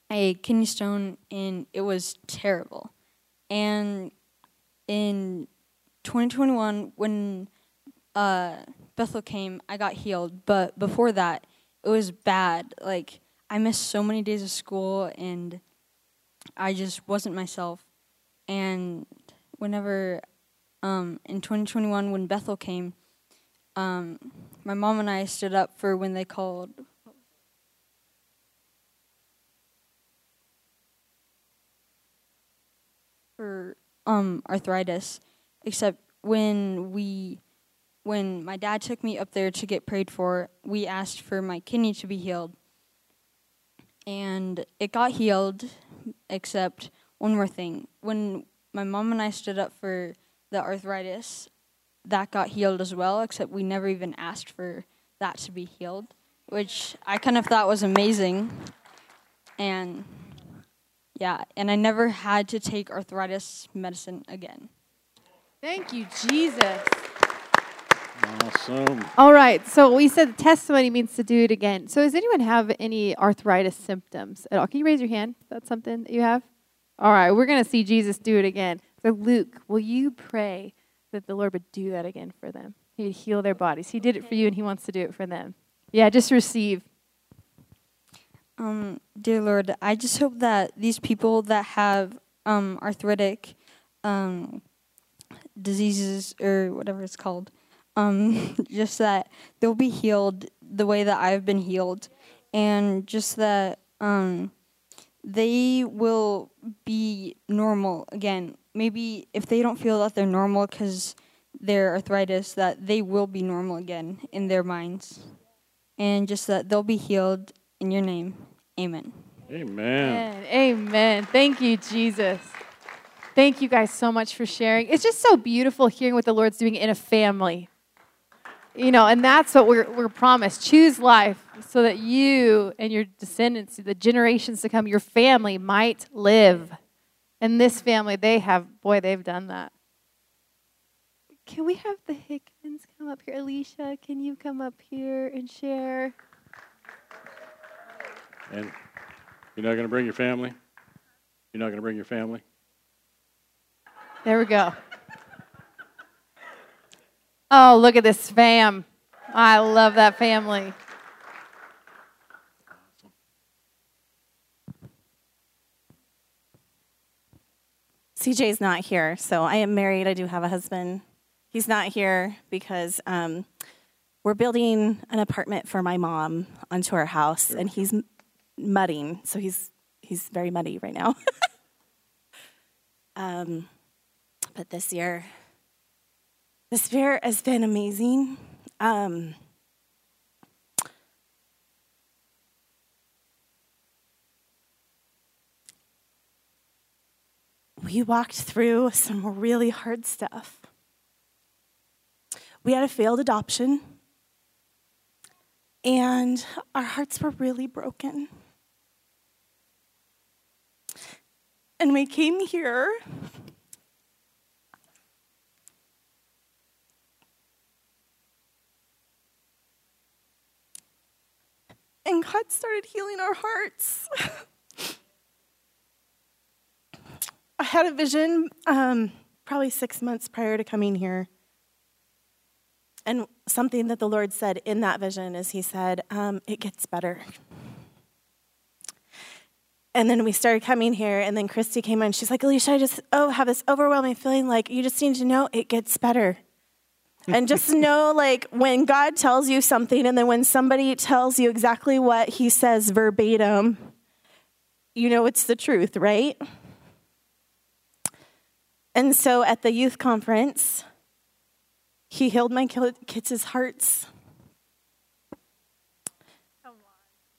a kidney stone and it was terrible. And in 2021, when uh, Bethel came, I got healed. But before that, it was bad. Like, I missed so many days of school and I just wasn't myself. And whenever, um, in 2021, when Bethel came, um, my mom and I stood up for when they called for um, arthritis, except when we, when my dad took me up there to get prayed for, we asked for my kidney to be healed. and it got healed, except one more thing. When my mom and I stood up for the arthritis, that got healed as well, except we never even asked for that to be healed, which I kind of thought was amazing. And yeah, and I never had to take arthritis medicine again. Thank you, Jesus. Awesome. All right. So we said the testimony means to do it again. So does anyone have any arthritis symptoms at all? Can you raise your hand? Is that something that you have? All right. We're going to see Jesus do it again. So Luke, will you pray that the Lord would do that again for them? He'd heal their bodies. He did it for you and he wants to do it for them. Yeah, just receive. Um, dear Lord, I just hope that these people that have um, arthritic um, diseases or whatever it's called, um, <laughs> just that they'll be healed the way that I've been healed, and just that um, they will be normal again. Maybe if they don't feel that they're normal because their arthritis, that they will be normal again in their minds, and just that they'll be healed in your name. Amen. Amen. Amen. Amen. Thank you, Jesus. Thank you guys so much for sharing. It's just so beautiful hearing what the Lord's doing in a family. You know, and that's what we're, we're promised. Choose life so that you and your descendants, the generations to come, your family might live. And this family, they have, boy, they've done that. Can we have the Hickmans come up here? Alicia, can you come up here and share? And you're not going to bring your family? You're not going to bring your family? There we go. Oh, look at this fam. I love that family. CJ's not here, so I am married. I do have a husband. He's not here because um, we're building an apartment for my mom onto our house, and he's m- mudding, so he's he's very muddy right now. <laughs> um, but this year, the Spirit has been amazing. Um, we walked through some really hard stuff. We had a failed adoption, and our hearts were really broken. And we came here. And God started healing our hearts. <laughs> I had a vision um, probably six months prior to coming here. And something that the Lord said in that vision is He said, um, It gets better. And then we started coming here, and then Christy came in. She's like, Alicia, I just oh have this overwhelming feeling like you just need to know it gets better. <laughs> and just know like when God tells you something, and then when somebody tells you exactly what he says verbatim, you know it's the truth, right? And so at the youth conference, he healed my kids' hearts.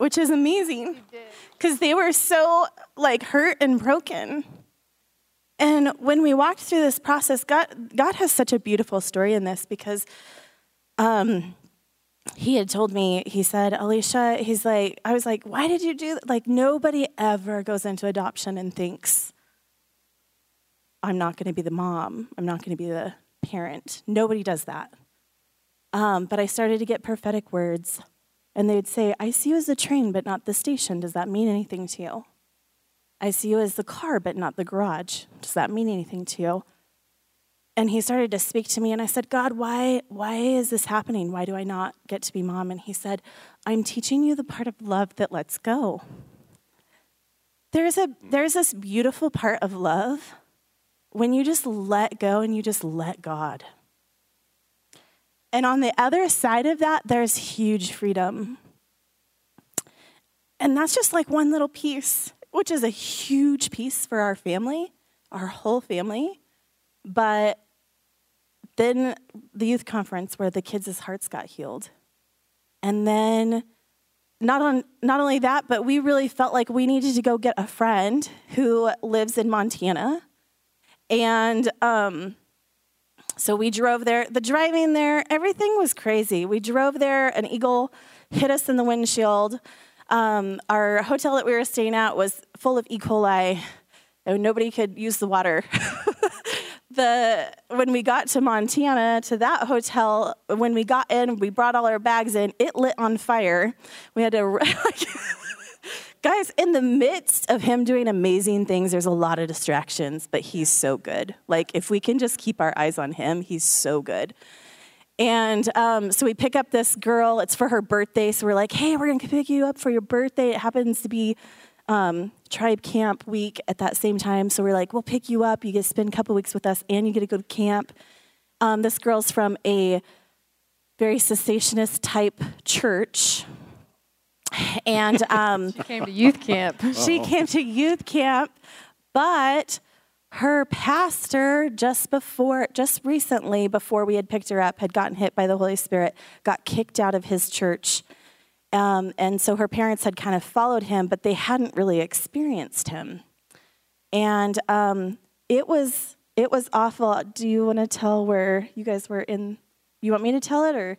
Which is amazing. Because they were so like hurt and broken. And when we walked through this process, God, God has such a beautiful story in this because um, he had told me, he said, Alicia, he's like, I was like, why did you do that? Like, nobody ever goes into adoption and thinks, I'm not going to be the mom. I'm not going to be the parent. Nobody does that. Um, but I started to get prophetic words, and they'd say, I see you as the train, but not the station. Does that mean anything to you? I see you as the car, but not the garage. Does that mean anything to you? And he started to speak to me, and I said, God, why, why is this happening? Why do I not get to be mom? And he said, I'm teaching you the part of love that lets go. There's, a, there's this beautiful part of love when you just let go and you just let God. And on the other side of that, there's huge freedom. And that's just like one little piece, which is a huge piece for our family, our whole family. But then the youth conference where the kids' hearts got healed. And then not on not only that, but we really felt like we needed to go get a friend who lives in Montana, and um, so we drove there. The driving there, everything was crazy. We drove there. An eagle hit us in the windshield. Um, our hotel that we were staying at was full of E. coli, and nobody could use the water. <laughs> the when we got to Montana to that hotel, when we got in, we brought all our bags in. It lit on fire. We had to. <laughs> Guys, in the midst of him doing amazing things, there's a lot of distractions, but he's so good. Like if we can just keep our eyes on him, he's so good. And um, so we pick up this girl. It's for her birthday. So we're like, hey, we're going to pick you up for your birthday. It happens to be um, tribe camp week at that same time. So we're like, we'll pick you up. You get to spend a couple weeks with us and you get to go to camp. Um, this girl's from a very cessationist type church. And um, <laughs> She came to youth camp. <laughs> she came to youth camp, but her pastor just before just recently before we had picked her up had gotten hit by the holy spirit got kicked out of his church. Um, and so her parents had kind of followed him but they hadn't really experienced him. And um, it was it was awful. Do you want to tell where you guys were in you want me to tell it or?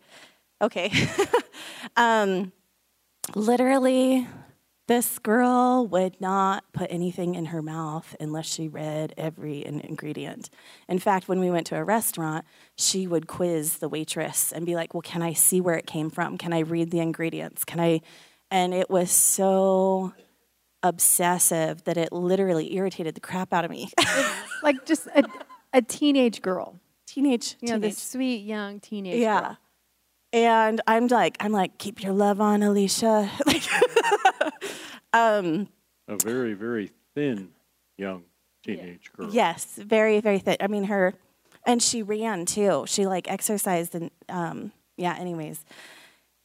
Okay. <laughs> Um, literally this girl would not put anything in her mouth unless she read every ingredient. In fact, when we went to a restaurant, she would quiz the waitress and be like, Well, can I see where it came from? Can I read the ingredients? Can I? And it was so obsessive that it literally irritated the crap out of me. <laughs> like just a, a teenage girl. Teenage, You know, teenage. this sweet young teenage yeah. girl. And I'm like, I'm like, keep your love on, Alicia. <laughs> um, A very, very thin young teenage girl. Yes, very, very thin. I mean, her, and she ran too. She like exercised and, um, yeah, anyways.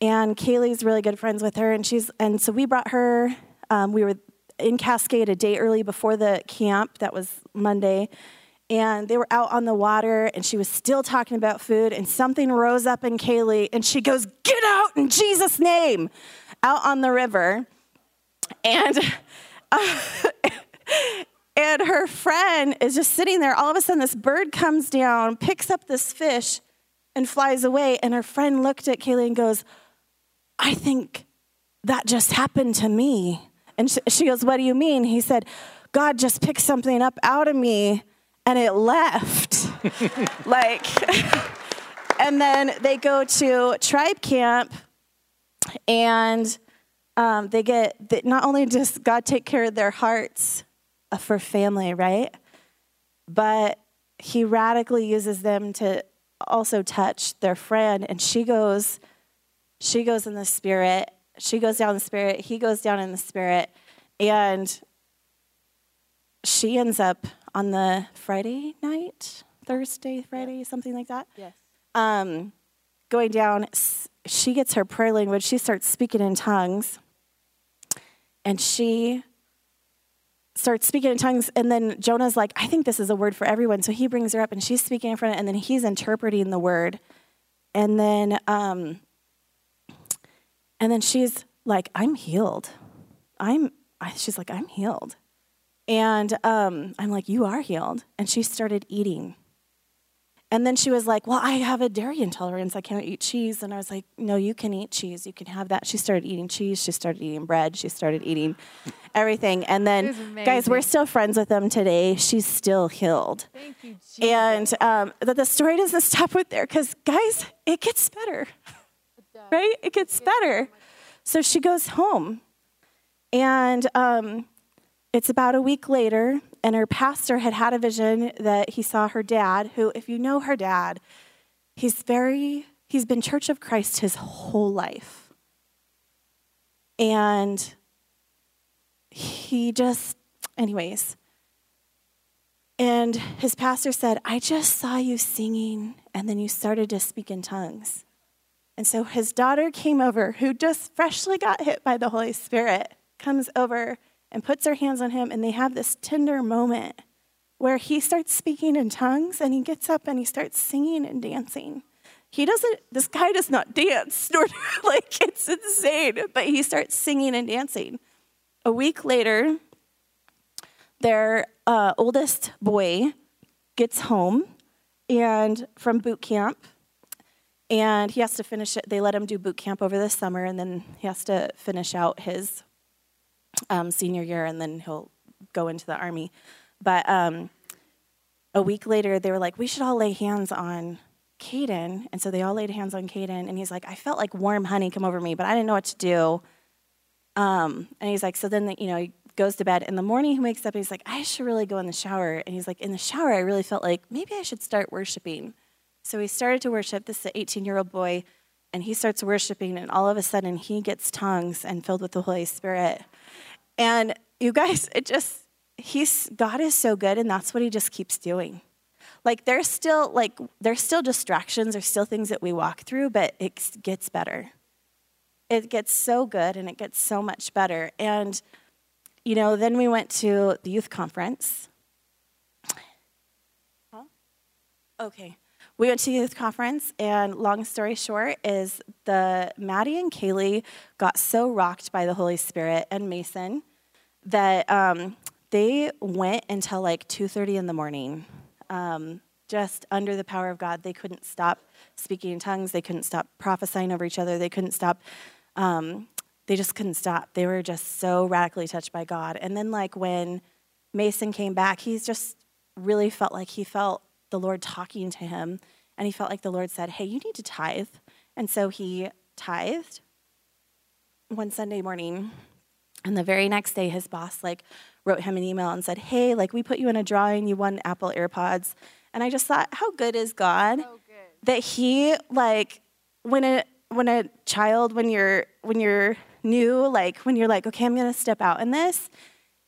And Kaylee's really good friends with her, and she's, and so we brought her, um, we were in Cascade a day early before the camp, that was Monday. And they were out on the water, and she was still talking about food, and something rose up in Kaylee, and she goes, Get out in Jesus' name, out on the river. And uh, <laughs> and her friend is just sitting there. All of a sudden, this bird comes down, picks up this fish, and flies away. And her friend looked at Kaylee and goes, I think that just happened to me. And she, she goes, What do you mean? He said, God just picked something up out of me and it left. <laughs> like, and then they go to tribe camp and um, they get, they, not only does God take care of their hearts uh, for family, right? But he radically uses them to also touch their friend. And she goes, she goes in the spirit. She goes down in the spirit. He goes down in the spirit. And she ends up on the Friday night, Thursday, Friday, something like that. Yes. Um, going down, she gets her prayer language. She starts speaking in tongues. And she starts speaking in tongues. And then Jonah's like, I think this is a word for everyone. So he brings her up and she's speaking in front of, and then he's interpreting the word. And then, um, and then she's like, I'm healed. I'm, I, she's like, I'm healed. And um, I'm like, You are healed. And she started eating. And then she was like, Well, I have a dairy intolerance. I can't eat cheese. And I was like, No, you can eat cheese. You can have that. She started eating cheese. She started eating bread. She started eating <laughs> everything. And then, guys, we're still friends with them today. She's still healed. Thank you, Jesus. And um, that the story doesn't stop with there because, guys, it gets better. right? It gets better. So she goes home. And um, it's about a week later, and her pastor had had a vision that he saw her dad, who, if you know her dad, he's very, he's been Church of Christ his whole life. And he just, anyways, and his pastor said, I just saw you singing, and then you started to speak in tongues. And so his daughter came over, who just freshly got hit by the Holy Spirit, comes over and puts her hands on him, and they have this tender moment where he starts speaking in tongues and he gets up and he starts singing and dancing. he doesn't this guy does not dance <laughs> nor like it's insane but he starts singing and dancing a week later their uh, oldest boy gets home and from boot camp and he has to finish it they let him do boot camp over the summer and then he has to finish out his um, senior year and then he'll go into the army but um, a week later they were like we should all lay hands on Caden. And so they all laid hands on Caden. And he's like, I felt like warm honey come over me, but I didn't know what to do. Um, and he's like, so then, the, you know, he goes to bed. In the morning, he wakes up and he's like, I should really go in the shower. And he's like, in the shower, I really felt like maybe I should start worshiping. So he started to worship. This is an 18 year old boy. And he starts worshiping. And all of a sudden, he gets tongues and filled with the Holy Spirit. And you guys, <laughs> it just, he's, God is so good. And that's what he just keeps doing like there's still like there's still distractions there's still things that we walk through but it gets better it gets so good and it gets so much better and you know then we went to the youth conference huh? okay we went to youth conference and long story short is the maddie and kaylee got so rocked by the holy spirit and mason that um, they went until like 2.30 in the morning um, just under the power of God. They couldn't stop speaking in tongues. They couldn't stop prophesying over each other. They couldn't stop. Um, they just couldn't stop. They were just so radically touched by God. And then, like when Mason came back, he's just really felt like he felt the Lord talking to him, and he felt like the Lord said, "Hey, you need to tithe." And so he tithed one Sunday morning. And the very next day, his boss like wrote him an email and said, "Hey, like we put you in a drawing. You won Apple AirPods." And I just thought, how good is God so good. that He like when a when a child when you're when you're new, like when you're like, okay, I'm gonna step out in this,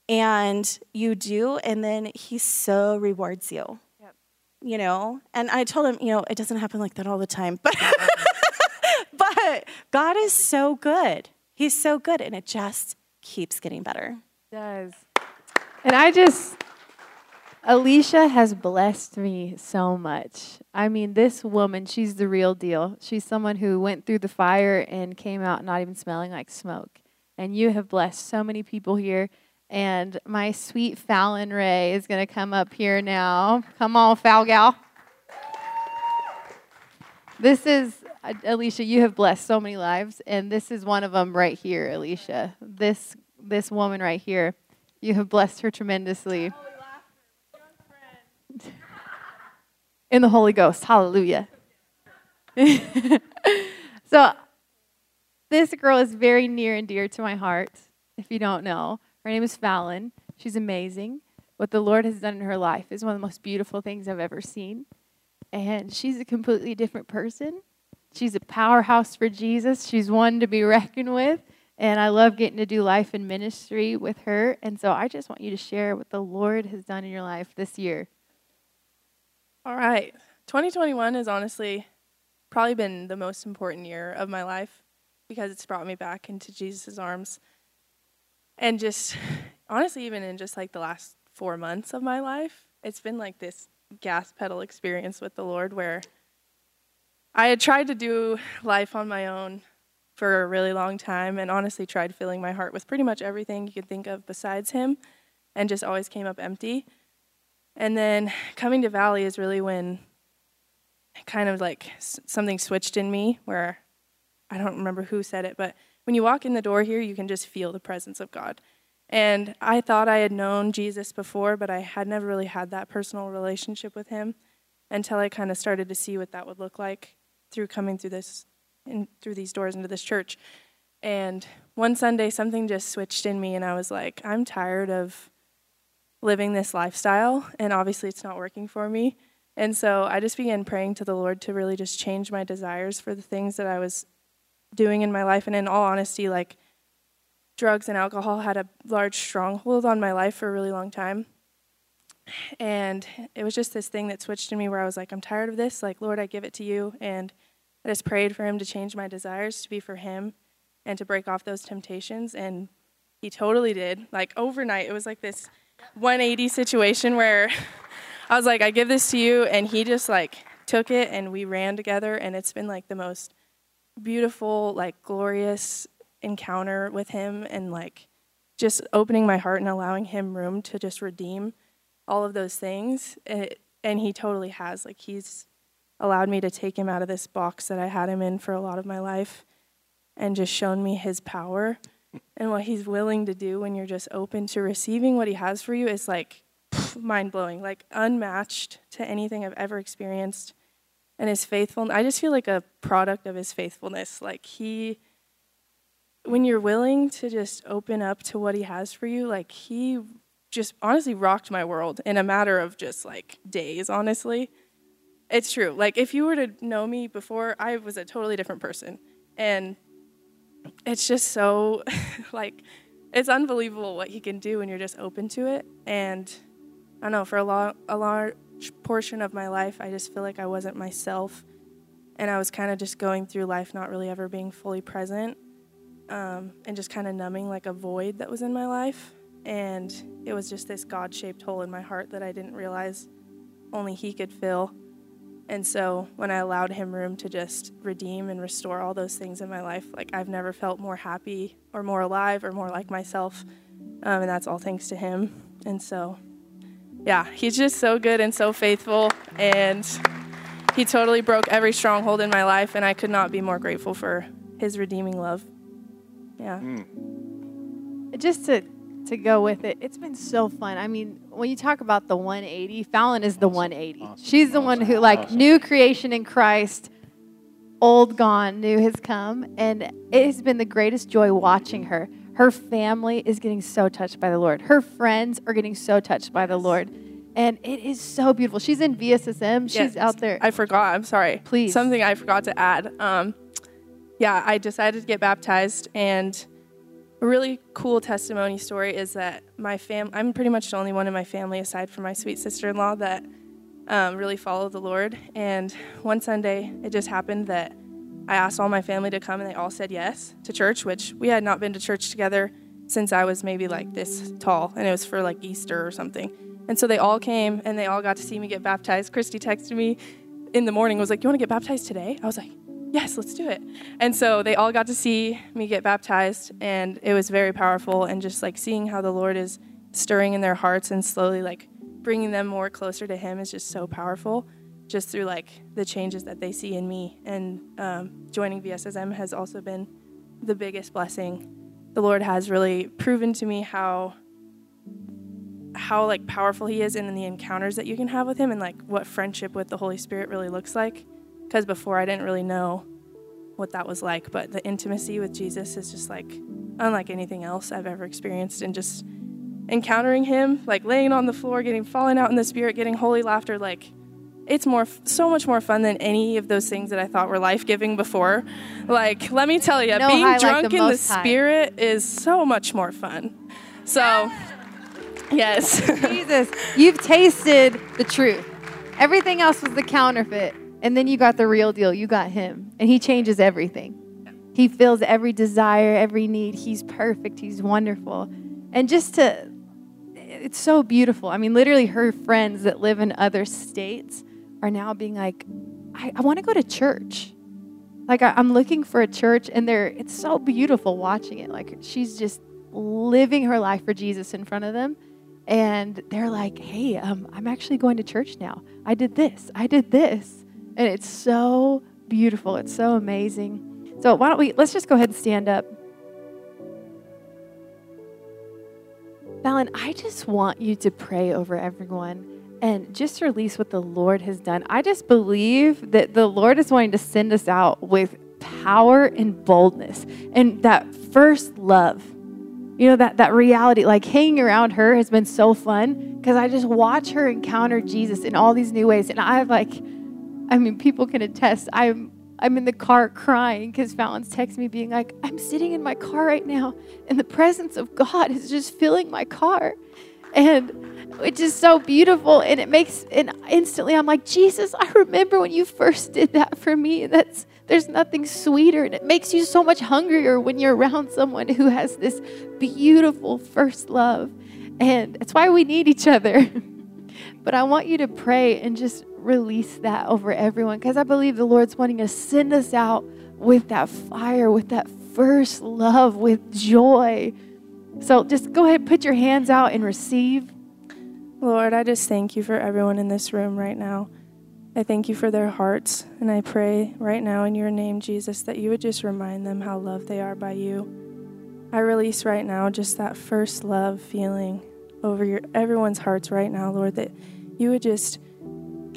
and you do, and then He so rewards you. You know, and I told him, you know, it doesn't happen like that all the time, <laughs> but but God is so good. He's so good, and it just keeps getting better. It does. And I just Alicia has blessed me so much. I mean, this woman, she's the real deal. She's someone who went through the fire and came out not even smelling like smoke. And you have blessed so many people here. And my sweet Fallon Ray is going to come up here now. Come on, Foul Gal. This is, Alicia, you have blessed so many lives. And this is one of them right here, Alicia. This, this woman right here. You have blessed her tremendously. in the Holy Ghost. Hallelujah. <laughs> so, this girl is very near and dear to my heart, if you don't know. Her name is Fallon. She's amazing. What the Lord has done in her life is one of the most beautiful things I've ever seen. And she's a completely different person. She's a powerhouse for Jesus. She's one to be <laughs> reckoned with. And I love getting to do life and ministry with her. And so I just want you to share what the Lord has done in your life this year. All right. 2021 has honestly probably been the most important year of my life because it's brought me back into Jesus' arms. And just <sighs> honestly, even in just like the last four months of my life, it's been like this gas pedal experience with the Lord where I had tried to do life on my own for a really long time and honestly tried filling my heart with pretty much everything you could think of besides Him and just always came up empty. And then coming to Valley is really when kind of like something switched in me where I don't remember who said it, but when you walk in the door here, you can just feel the presence of God. And I thought I had known Jesus before, but I had never really had that personal relationship with him until I kind of started to see what that would look like through coming through this in, through these doors into this church. And one Sunday something just switched in me and I was like, I'm tired of living this lifestyle, and obviously it's not working for me. And so I just began praying to the Lord to really just change my desires for the things that I was doing in my life. And in all honesty, like drugs and alcohol had a large stronghold on my life for a really long time. And it was just this thing that switched in me where I was like, I'm tired of this. Like, Lord, I give it to you. And I just prayed for Him to change my desires to be for Him and to break off those temptations. And He totally did. Like, overnight, it was like this 180 situation where <laughs> I was like, I give this to you, and he just like took it and we ran together, and it's been like the most beautiful, like glorious encounter with him, and like just opening my heart and allowing him room to just redeem all of those things. And, and he totally has. Like he's allowed me to take him out of this box that I had him in for a lot of my life and just shown me his power and what he's willing to do when you're just open to receiving what he has for you is like mind blowing, like unmatched to anything I've ever experienced. And his faithfulness, I just feel like a product of his faithfulness. Like he, when you're willing to just open up to what he has for you, like he just honestly rocked my world in a matter of just like days, honestly. It's true. Like if you were to know me before, I was a totally different person. And it's just so <laughs> like it's unbelievable what he can do when you're just open to it. And I don't know, for a long a large portion of my life, I just feel like I wasn't myself. And I was kind of just going through life not really ever being fully present. Um, and just kind of numbing like a void that was in my life. And it was just this God shaped hole in my heart that I didn't realize only He could fill. And so when I allowed Him room to just redeem and restore all those things in my life, like I've never felt more happy or more alive or more like myself. Um, and that's all thanks to Him. And so, yeah, He's just so good and so faithful. And He totally broke every stronghold in my life. And I could not be more grateful for His redeeming love. Yeah. Hmm. Just to to go with it, it's been so fun. I mean, when you talk about the 180, Fallon is the 180. She's the one who like new creation in Christ, old gone, new has come, and it has been the greatest joy watching her. Her family is getting so touched by the Lord. Her friends are getting so touched by the Lord. And it is so beautiful. She's in VSSM. She's Yes. out there. I forgot. I'm sorry. Please. Something I forgot to add. Um, yeah, I decided to get baptized, and a really cool testimony story is that my fam. I'm pretty much the only one in my family, aside from my sweet sister-in-law, that um, really followed the Lord. And one Sunday, it just happened that I asked all my family to come, and they all said yes to church, which we had not been to church together since I was maybe like this tall, and it was for like Easter or something. And so they all came, and they all got to see me get baptized. Christy texted me in the morning, was like, "You want to get baptized today?" I was like, "Yes, let's do it." And so they all got to see me get baptized, and it was very powerful. And just like seeing how the Lord is stirring in their hearts and slowly like bringing them more closer to Him is just so powerful. Just through like the changes that they see in me, and um, joining VSSM has also been the biggest blessing. The Lord has really proven to me how how like powerful he is and in the encounters that you can have with him and like what friendship with the Holy Spirit really looks like. Because before I didn't really know what that was like, but the intimacy with Jesus is just like unlike anything else I've ever experienced and just encountering him, like laying on the floor, getting falling out in the spirit, getting holy laughter, like it's more so much more fun than any of those things that I thought were life-giving before. Like, let me tell you, No being high like drunk the in the Most High. spirit is so much more fun. So, yes. <laughs> Jesus, you've tasted the truth. Everything else was the counterfeit. And then you got the real deal. You got him. And he changes everything. He fills every desire, every need. He's perfect. He's wonderful. And just to, it's so beautiful. I mean, literally, her friends that live in other states are now being like, I, I want to go to church. Like, I, I'm looking for a church, and they're, it's so beautiful watching it. Like, she's just living her life for Jesus in front of them and they're like, "Hey, um, I'm actually going to church now. I did this. I did this," and it's so beautiful. It's so amazing. So why don't we? Let's just go ahead and stand up. Fallon, I just want you to pray over everyone and just release what the Lord has done. I just believe that the Lord is wanting to send us out with power and boldness and that first love you know that that reality like hanging around her has been so fun because i just watch her encounter jesus in all these new ways and i like i mean people can attest i'm i'm in the car crying because fallon's texting me being like i'm sitting in my car right now and the presence of god is just filling my car and it's just so beautiful and it makes and instantly i'm like jesus i remember when you first did that for me. That's there's nothing sweeter and it makes you so much hungrier when you're around someone who has this beautiful first love. And that's why we need each other. <laughs> But i want you to pray and just release that over everyone because I believe the Lord's wanting to send us out with that fire, with that first love, with joy. So just go ahead, put your hands out and receive. Lord, I just thank you for everyone in this room right now. I thank you for their hearts, and I pray right now in your name, Jesus, that you would just remind them how loved they are by you. I release right now just that first love feeling over your everyone's hearts right now, Lord, that you would just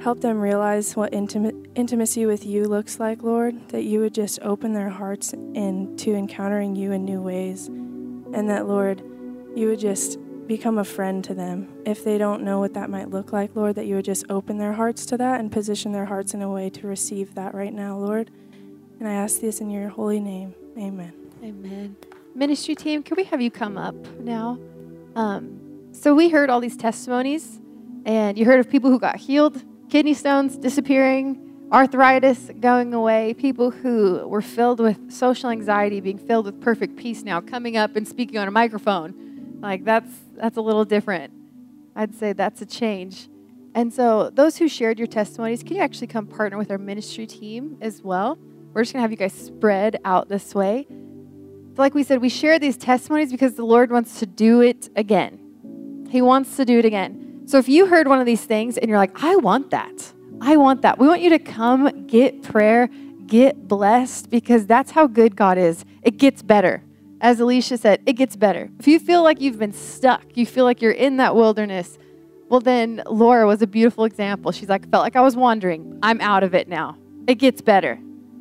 help them realize what intimate, intimacy with you looks like, Lord, that you would just open their hearts into encountering you in new ways, and that, Lord, you would just become a friend to them. If they don't know what that might look like, Lord, that you would just open their hearts to that and position their hearts in a way to receive that right now, Lord. And I ask this in your holy name. Amen. Amen. Ministry team, can we have you come up now? Um, so we heard all these testimonies, and you heard of people who got healed, kidney stones disappearing, arthritis going away, people who were filled with social anxiety being filled with perfect peace now, coming up and speaking on a microphone. Like that's that's a little different. I'd say that's a change. And so those who shared your testimonies, can you actually come partner with our ministry team as well? We're just to have you guys spread out this way. So like we said, we share these testimonies because the Lord wants to do it again. He wants to do it again. So if you heard one of these things and you're like, I want that. I want that. We want you to come get prayer, get blessed because that's how good God is. It gets better as Alicia said, it gets better. If you feel like you've been stuck, you feel like you're in that wilderness, well, then Laura was a beautiful example. She's like, felt like I was wandering. I'm out of it now. It gets better.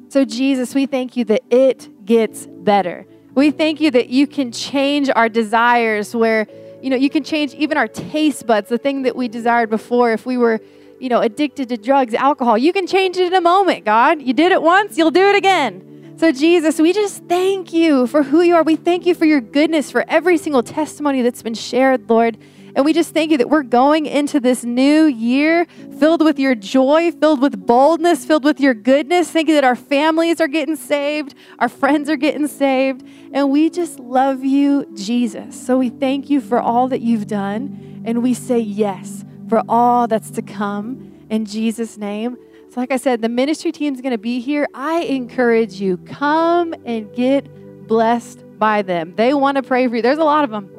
So, Jesus, we thank you that it gets better. We thank you that you can change our desires where, you know, you can change even our taste buds, the thing that we desired before. If we were, you know, addicted to drugs, alcohol, you can change it in a moment, God. You did it once, you'll do it again. So, Jesus, we just thank you for who you are. We thank you for your goodness, for every single testimony that's been shared, Lord. And we just thank you that we're going into this new year filled with your joy, filled with boldness, filled with your goodness. Thank you that our families are getting saved, our friends are getting saved. And we just love you, Jesus. So we thank you for all that you've done. And we say yes for all that's to come in Jesus' name. So, like I said, the ministry team's going to be here. I encourage you, come and get blessed by them. They want to pray for you. There's a lot of them.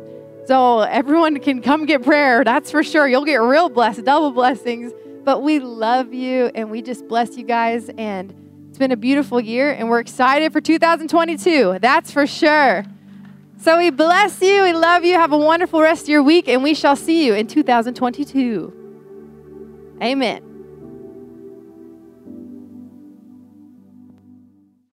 So, everyone can come get prayer. That's for sure. You'll get real blessed, double blessings. But we love you and we just bless you guys. And it's been a beautiful year, and we're excited for 2022. That's for sure. So, we bless you. We love you. Have a wonderful rest of your week, and we shall see you in 2022. Amen.